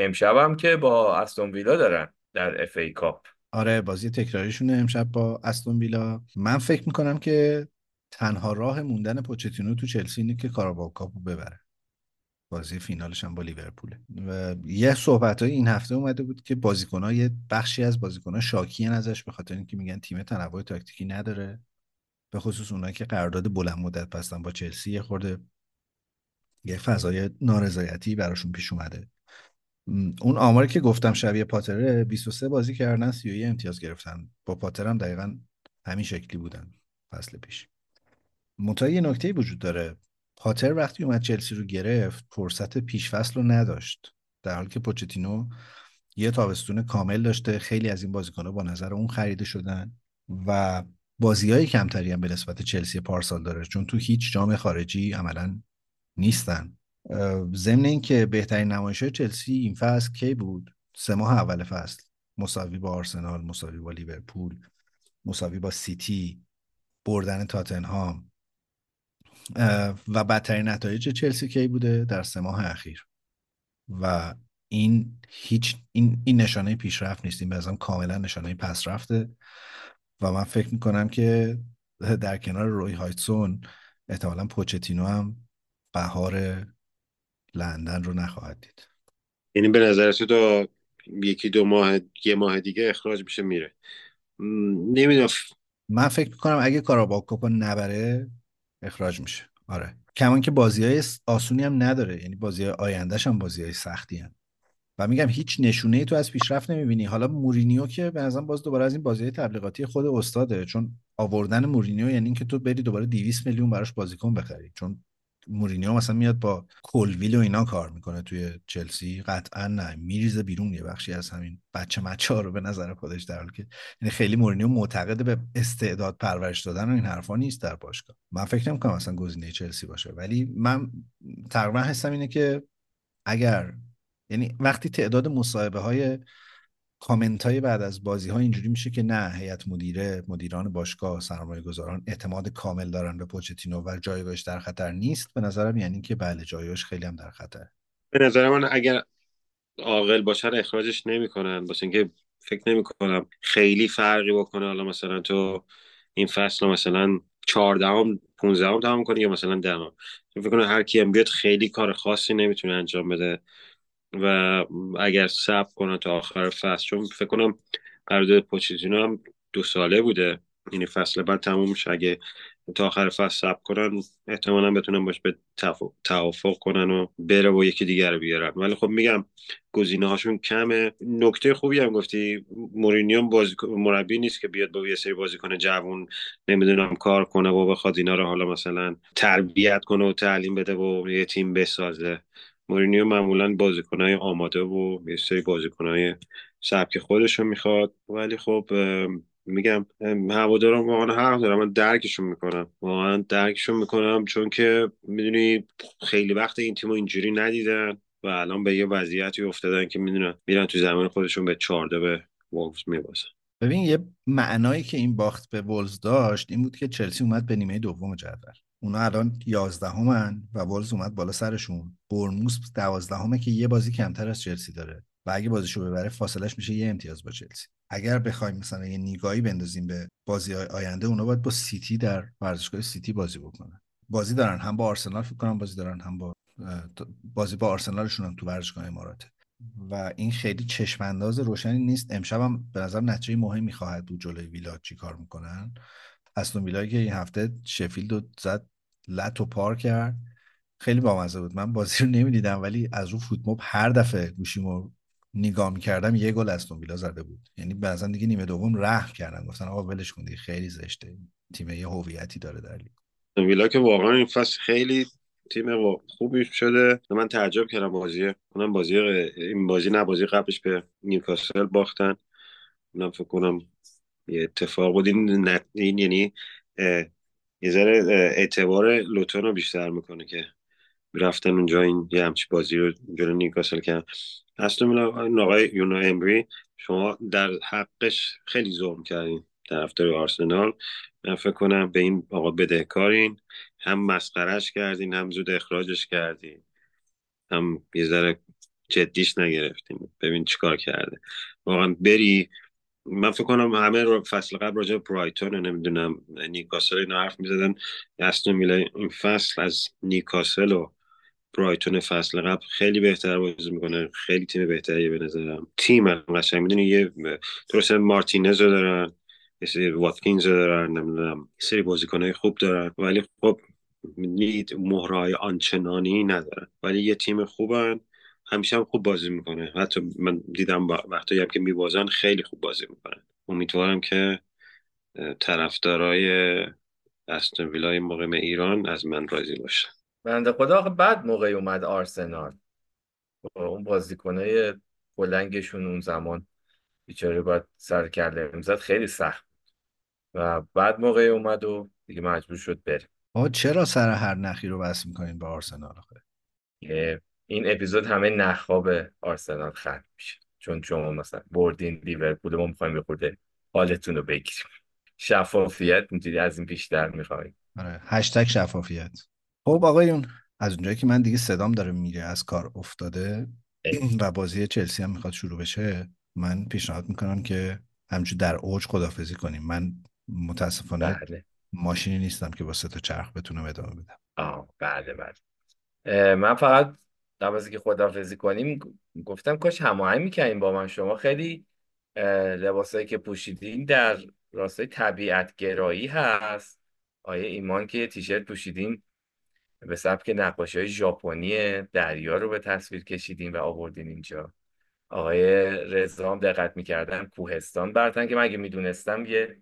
امشب هم که با استون ویلا دارن در اف ای کاپ. آره بازی تکراریشونه امشب با استون ویلا. من فکر می‌کنم که تنها راه موندن پوچتینو تو چلسی اینه که کاراباو کاپو ببره. بازی فینالش هم با لیورپول و یه صحبت های این هفته اومده بود که بازیکن یه بخشی از بازیکن شاکی ازش به خاطر اینکه میگن تیم تنوع تاکتیکی نداره. به خصوص اونایی که قرارداد بلند مدت بستن با چلسی یه خورده یه فضای نارضایتی براشون پیش اومده. اون آماری که گفتم شبیه پاتره 23 بازی کردن 31 امتیاز گرفتن. با پاتر هم دقیقا همین شکلی بودن فصل پیش. منتها یه نکته وجود داره. پاتر وقتی اومد چلسی رو گرفت فرصت پیش فصل رو نداشت. در حالی که پوچتینو یه تابستون کامل داشته. خیلی از این بازیکن‌ها با نظر اون خریده شدن و بازی های کمتری هم به نسبت چلسی پارسال داره. چون تو هیچ جام خارجی عملا نیستن. ضمن اینکه بهترین نمایش چلسی این فصل کی بود؟ سه ماه اول فصل. مساوی با آرسنال مساوی با لیورپول مساوی با سیتی بردن تاتنهام. و بدترین نتایج چلسی کی بوده؟ در سه ماه اخیر. و این هیچ این, این نشانه پیشرفت نیست. این به کاملا نشانه پس رفته و من فکر می‌کنم که در کنار روی هایتسون احتمالا پوچتینو هم بهار لندن رو نخواهد دید. یعنی به نظر تو یکی دو ماه یه ماه دیگه اخراج میشه میره. نمی‌دونم. من فکر می‌کنم اگه کاراباو کوپا نبره اخراج میشه. آره. کمان که بازی های آسونی هم نداره. یعنی بازی های آیندهش هم بازی های سختی هم. و میگم هیچ نشونه ای تو از پیشرفت نمی‌بینی. حالا مورینیو که به نظرم باز دوباره از این بازی تبلیغاتی خود استاده. چون آوردن مورینیو یعنی اینکه تو بری دوباره 200 میلیون براش بازیکن بخری. چون مورینیو مثلا میاد با کلویل و اینا کار می‌کنه توی چلسی. قطعا نه میریزه بیرون یه بخشی از همین بچه مچه رو به نظر خودش در حالی که یعنی خیلی مورینیو معتقد به استعداد پرورش دادن و این حرفا نیست در باشگاه. من فکر نمی‌کنم مثلا گزینه چلسی باشه ولی من تقریبا حسم اینه که اگر یعنی وقتی تعداد مصاحبه های کامنت های بعد از بازی ها اینجوری میشه که نه هیئت مدیره مدیران باشگاه سرمایه گذاران اعتماد کامل دارن به پوچتینو و جایگاهش در خطر نیست؟ به نظرم یعنی که بله جایگاهش خیلی هم در خطر به نظر من اگر عاقل باشه اخراجش نمی‌کنن. واسه اینکه فکر نمی‌کنم خیلی فرقی بکنه. حالا مثلا تو این فصل مثلا 14 هم 15 هم تمام کنی یا مثلا 10 هم فکر کنم هر کی هم بیاد خیلی کار خاصی نمی‌تونه انجام بده. و اگر صبر کنن تا آخر فصل چون فکر کنم قرارداد پوچتینو هم دو ساله بوده. یعنی فصل بعد تموم میشه. اگه تا آخر فصل صبر کنن احتمالا بتونن باش به توافق کنن و بره و یکی دیگر بیارن. ولی خب میگم گزینه هاشون کمه. نکته خوبی هم گفتی مورینیو بازی مربی نیست که بیاد با یه سری بازیکن جوون نمی‌دونم کار کنه و بخواد اینا رو حالا مثلا تربیت کنه و تعلیم بده و یه تیم بسازه. مورینیو معمولا بازیکنهای آماده و یه سری بازیکنهای سبک خودش رو می‌خواد. ولی خب میگم هوادارم واقعا حق دارم من درکشون می‌کنم. واقعا درکشون می‌کنم چون که می‌دونی خیلی وقت این تیم اینجوری ندیدن و الان به یه وضعیتی افتادن که می‌دونن میرن تو زمان خودشون به چارده به وولفز میبازن. ببین یه معنایی که این باخت به ولز داشت این بود که چلسی اومد به نیمه دوم جدول. اونا الان یازدهمن و ولز اومد بالا سرشون. برموس دوازدهمه که یه بازی کمتر از چلسی داره و اگه بازیشو ببره فاصلش میشه یه امتیاز با چلسی. اگر بخوایم مثلا یه نیگاهی بندازیم به بازی آینده اونا باید با سیتی در ورزشگاه سیتی بازی بکنن. بازی دارن هم با آرسنال فکر کنم بازی دارن هم با بازی با آرسنالشون هم تو ورزشگاه اماراته. و این خیلی چشم انداز روشنی نیست. امشب هم به نظر نتیجه مهمی خواهد بود جلوی ویلا چی کار می‌کنن. استون که این هفته شفیلد رو زد لط و پار کرد. خیلی بامزه بود. من بازی رو نمی‌دیدم ولی از رو فوتموب هر دفعه گوشیمو نگاه می‌کردم یه گل از ویلا زده بود. یعنی بعضا دیگه نیمه دوم رحم کردن. گفتن آقا ولش کن خیلی زشته. تیم یه هویتی داره در لیگ. ویلا که واقعا این فصل خیلی تیم خوبی شده. من تعجب کردم بازی اونم بازی این بازی نه بازی قبلش به نیوکاسل باختن. اونم فکر کنم اتفاق بود. این, این یعنی یه ذره اعتبار لوتون رو بیشتر می‌کنه که رفتن اونجا این یه همچی بازی رو جلو نیوکاسل کردن. اصلا آقای یونا امبری شما در حقش خیلی ظلم کردین طرفدار آرسنال. من فکر کنم به این آقا بدهکارین. هم مسخرش کردین هم زود اخراجش کردین. هم یه ذره جدیش نگرفتین. ببین چیکار کرده. واقعا بری من فکر کنم همه فصل قبل راجع برایتون نمی‌دونم نیکاسل اینا حرف می‌زدن. اصلا میله این فصل از نیکاسل و برایتون فصل قبل خیلی بهتر بازی می‌کنه. خیلی تیم بهتری به نظرم. تیم قشنگ. می‌دونی یه درسته مارتینز رو دارن یه سری واتکینز رو دارن نمی‌دونم سری بازیکنهای خوب دارن. ولی خب نید مهرهای آنچنانی ندارن. ولی یه تیم خوبن. همیشه هم خوب بازی می‌کنه. حتی من دیدم وقتی هم که میبازن خیلی خوب بازی می‌کنن. امیدوارم که طرفدارای استون ویلای مقیم ایران از من راضی باشن بنده خدا بعد موقعی اومد آرسنال. اون بازیکنای بلنگشون اون زمان بیچاره باید سر کرده می‌زد خیلی سخت و بعد موقعی اومد و دیگه مجبور شد بره آقا چرا سر هر نخی رو بس می‌کنین به آرسنال آخه؟ این اپیزود همه نخواب آرسنال ختم میشه. چون شما مثلا بردین لیورپول ما می‌خوایم بخورده حالتون رو بگیریم. شفافیت اینجوری از این بیشتر می‌خوایم. آره هشتگ شفافیت. خب آقایون از اونجایی که من دیگه صدام داره میره از کار افتاده و بازی چلسی هم می‌خواد شروع بشه من پیشنهاد می‌کنم که همچون در اوج خدافزی کنیم. من متاسفانه بله. ماشینی نیستم که با سه تا چرخ بتونم ادامه بدم. آه بله بله. من فقط قبل از که خدافزی کنیم گفتم کاش هماهنگ می‌کنیم با من. شما خیلی لباسایی که پوشیدین در راستای طبیعت گرایی هست. آیه ایمان که تیشرت پوشیدین به سبک نقاشی های ژاپنی دریا رو به تصویر کشیدین و آوردین اینجا. آقای رضا هم دقت می‌کردن کوهستان برتن که من اگه می‌دونستم یه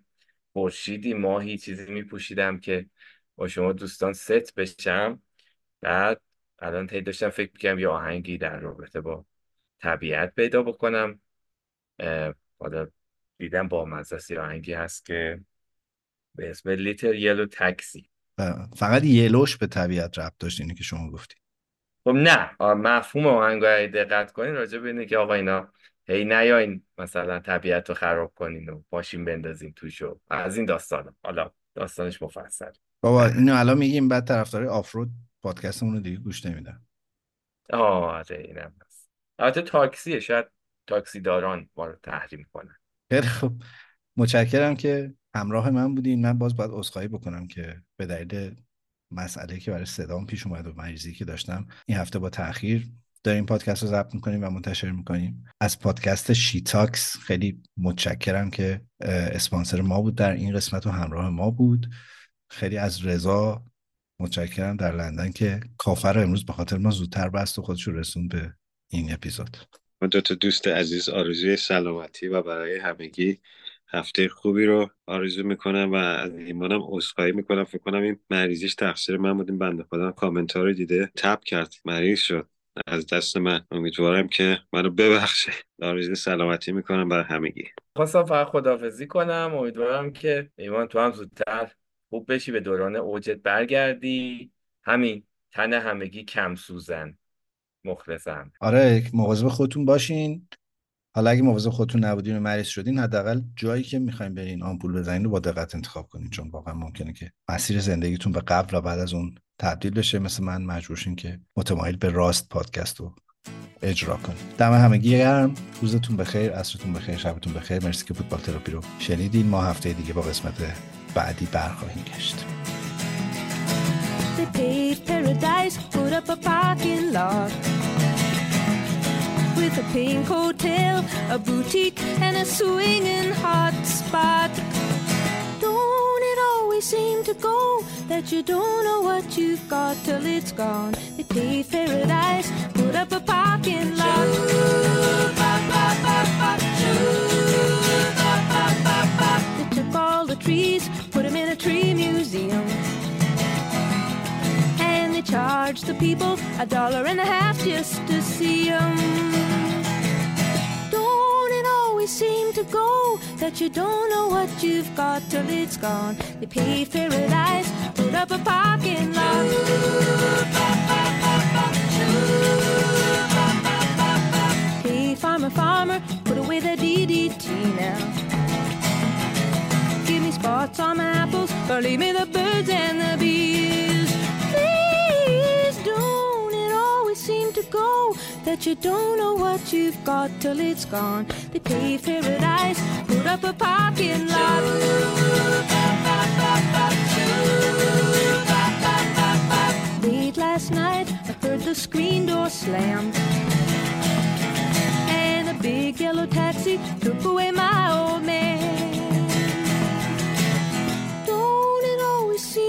خورشیدی ماهی چیزی میپوشیدم که با شما دوستان ست بشم. بعد الان تی داشتم فکر می‌کنم یه آهنگی در رابطه با طبیعت پیدا بکنم. حالا دیدم با مزه آهنگی هست که به اسم لیتر یلو تاکسی فقط یلوش به طبیعت ربط داشت اینه که شما گفتی. خب نه مفهوم آهنگ دقت کنین راجع به اینه که آقا اینا هی نیاین مثلا طبیعت رو خراب کنین و ماشین بندازین توشو از این داستان حالا داستانش مفصل. بابا اینو الان میگیم بعد طرفدار آفرود پادکستمون رو دیگه گوش نمیدن آره اینم هست. البته تاکسیه شاید تاکسی داران ما رو تحریم کنن. خیلی خب متشکرم که همراه من بودین. من باز باید عذرخواهی بکنم که به دلیل مسئله که برای صدام پیش اومد و مریضی که داشتم این هفته با تاخیر داریم پادکست رو ضبط می‌کنیم و منتشر می‌کنیم. از پادکست شیتاکس خیلی متشکرم که اسپانسر ما بود. در این قسمت و همراه ما بود. خیلی از رضا متشکرم در لندن که کافر رو امروز به خاطر ما زودتر بست و خودش رو رسون به این اپیزود. ما دو تا دوست عزیز آرزوی سلامتی و برای همگی هفته خوبی رو آرزو می‌کنم و از ایمانم عذرخواهی می‌کنم. فکر کنم این مریضیش تقصیر من بود. این بنده خدا کامنت رو دیده تپ کرد. مریض شد. از دست من. امیدوارم که منو ببخشه. آرزوی سلامتی می‌کنم برای همگی. خواستم فقط خدافزی کنم. امیدوارم که ایمان تو هم زودتر خوب بشی به دوران اوجت برگردی. همین تن همگی کم سوزن مخلصم آره مواظب خودتون باشین. حالا اگه مواظب خودتون نبودین و مریض شدین حداقل جایی که می‌خواین برین آمپول بزنین رو با دقت انتخاب کنین. چون واقعا ممکنه که مسیر زندگیتون به قبل و بعد از اون تبدیل بشه. مثل من مجبور که متمایل به راست پادکست رو اجرا کنید دم همگی گرم. روزتون بخیر عصرتون بخیر شبتون بخیر. مرسی که فوتبال تراپی رو شنیدین. ما هفته دیگه با قسمت بعدی برخواهیم گشت They paved paradise, put up a parking lot with a pink hotel, a boutique, and a swinging hot spot. Don't it always seem to go that you don't know what you've got till it's gone? They paved paradise, put up a parking lot. Tree museum. And they charge the people a dollar and a half just to see them. Don't it always seem to go that you don't know what you've got till it's gone? They paved paradise, put up a parking lot. Hey, farmer, farmer, put away the DDT now. Give me spots on my apples, or leave me the birds and the bees. Please don't it always seem to go that you don't know what you've got till it's gone. They paved paradise, put up a parking lot. Late last night, I heard the screen door slam. And a big yellow taxi took away my old man.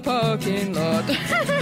the parking lot.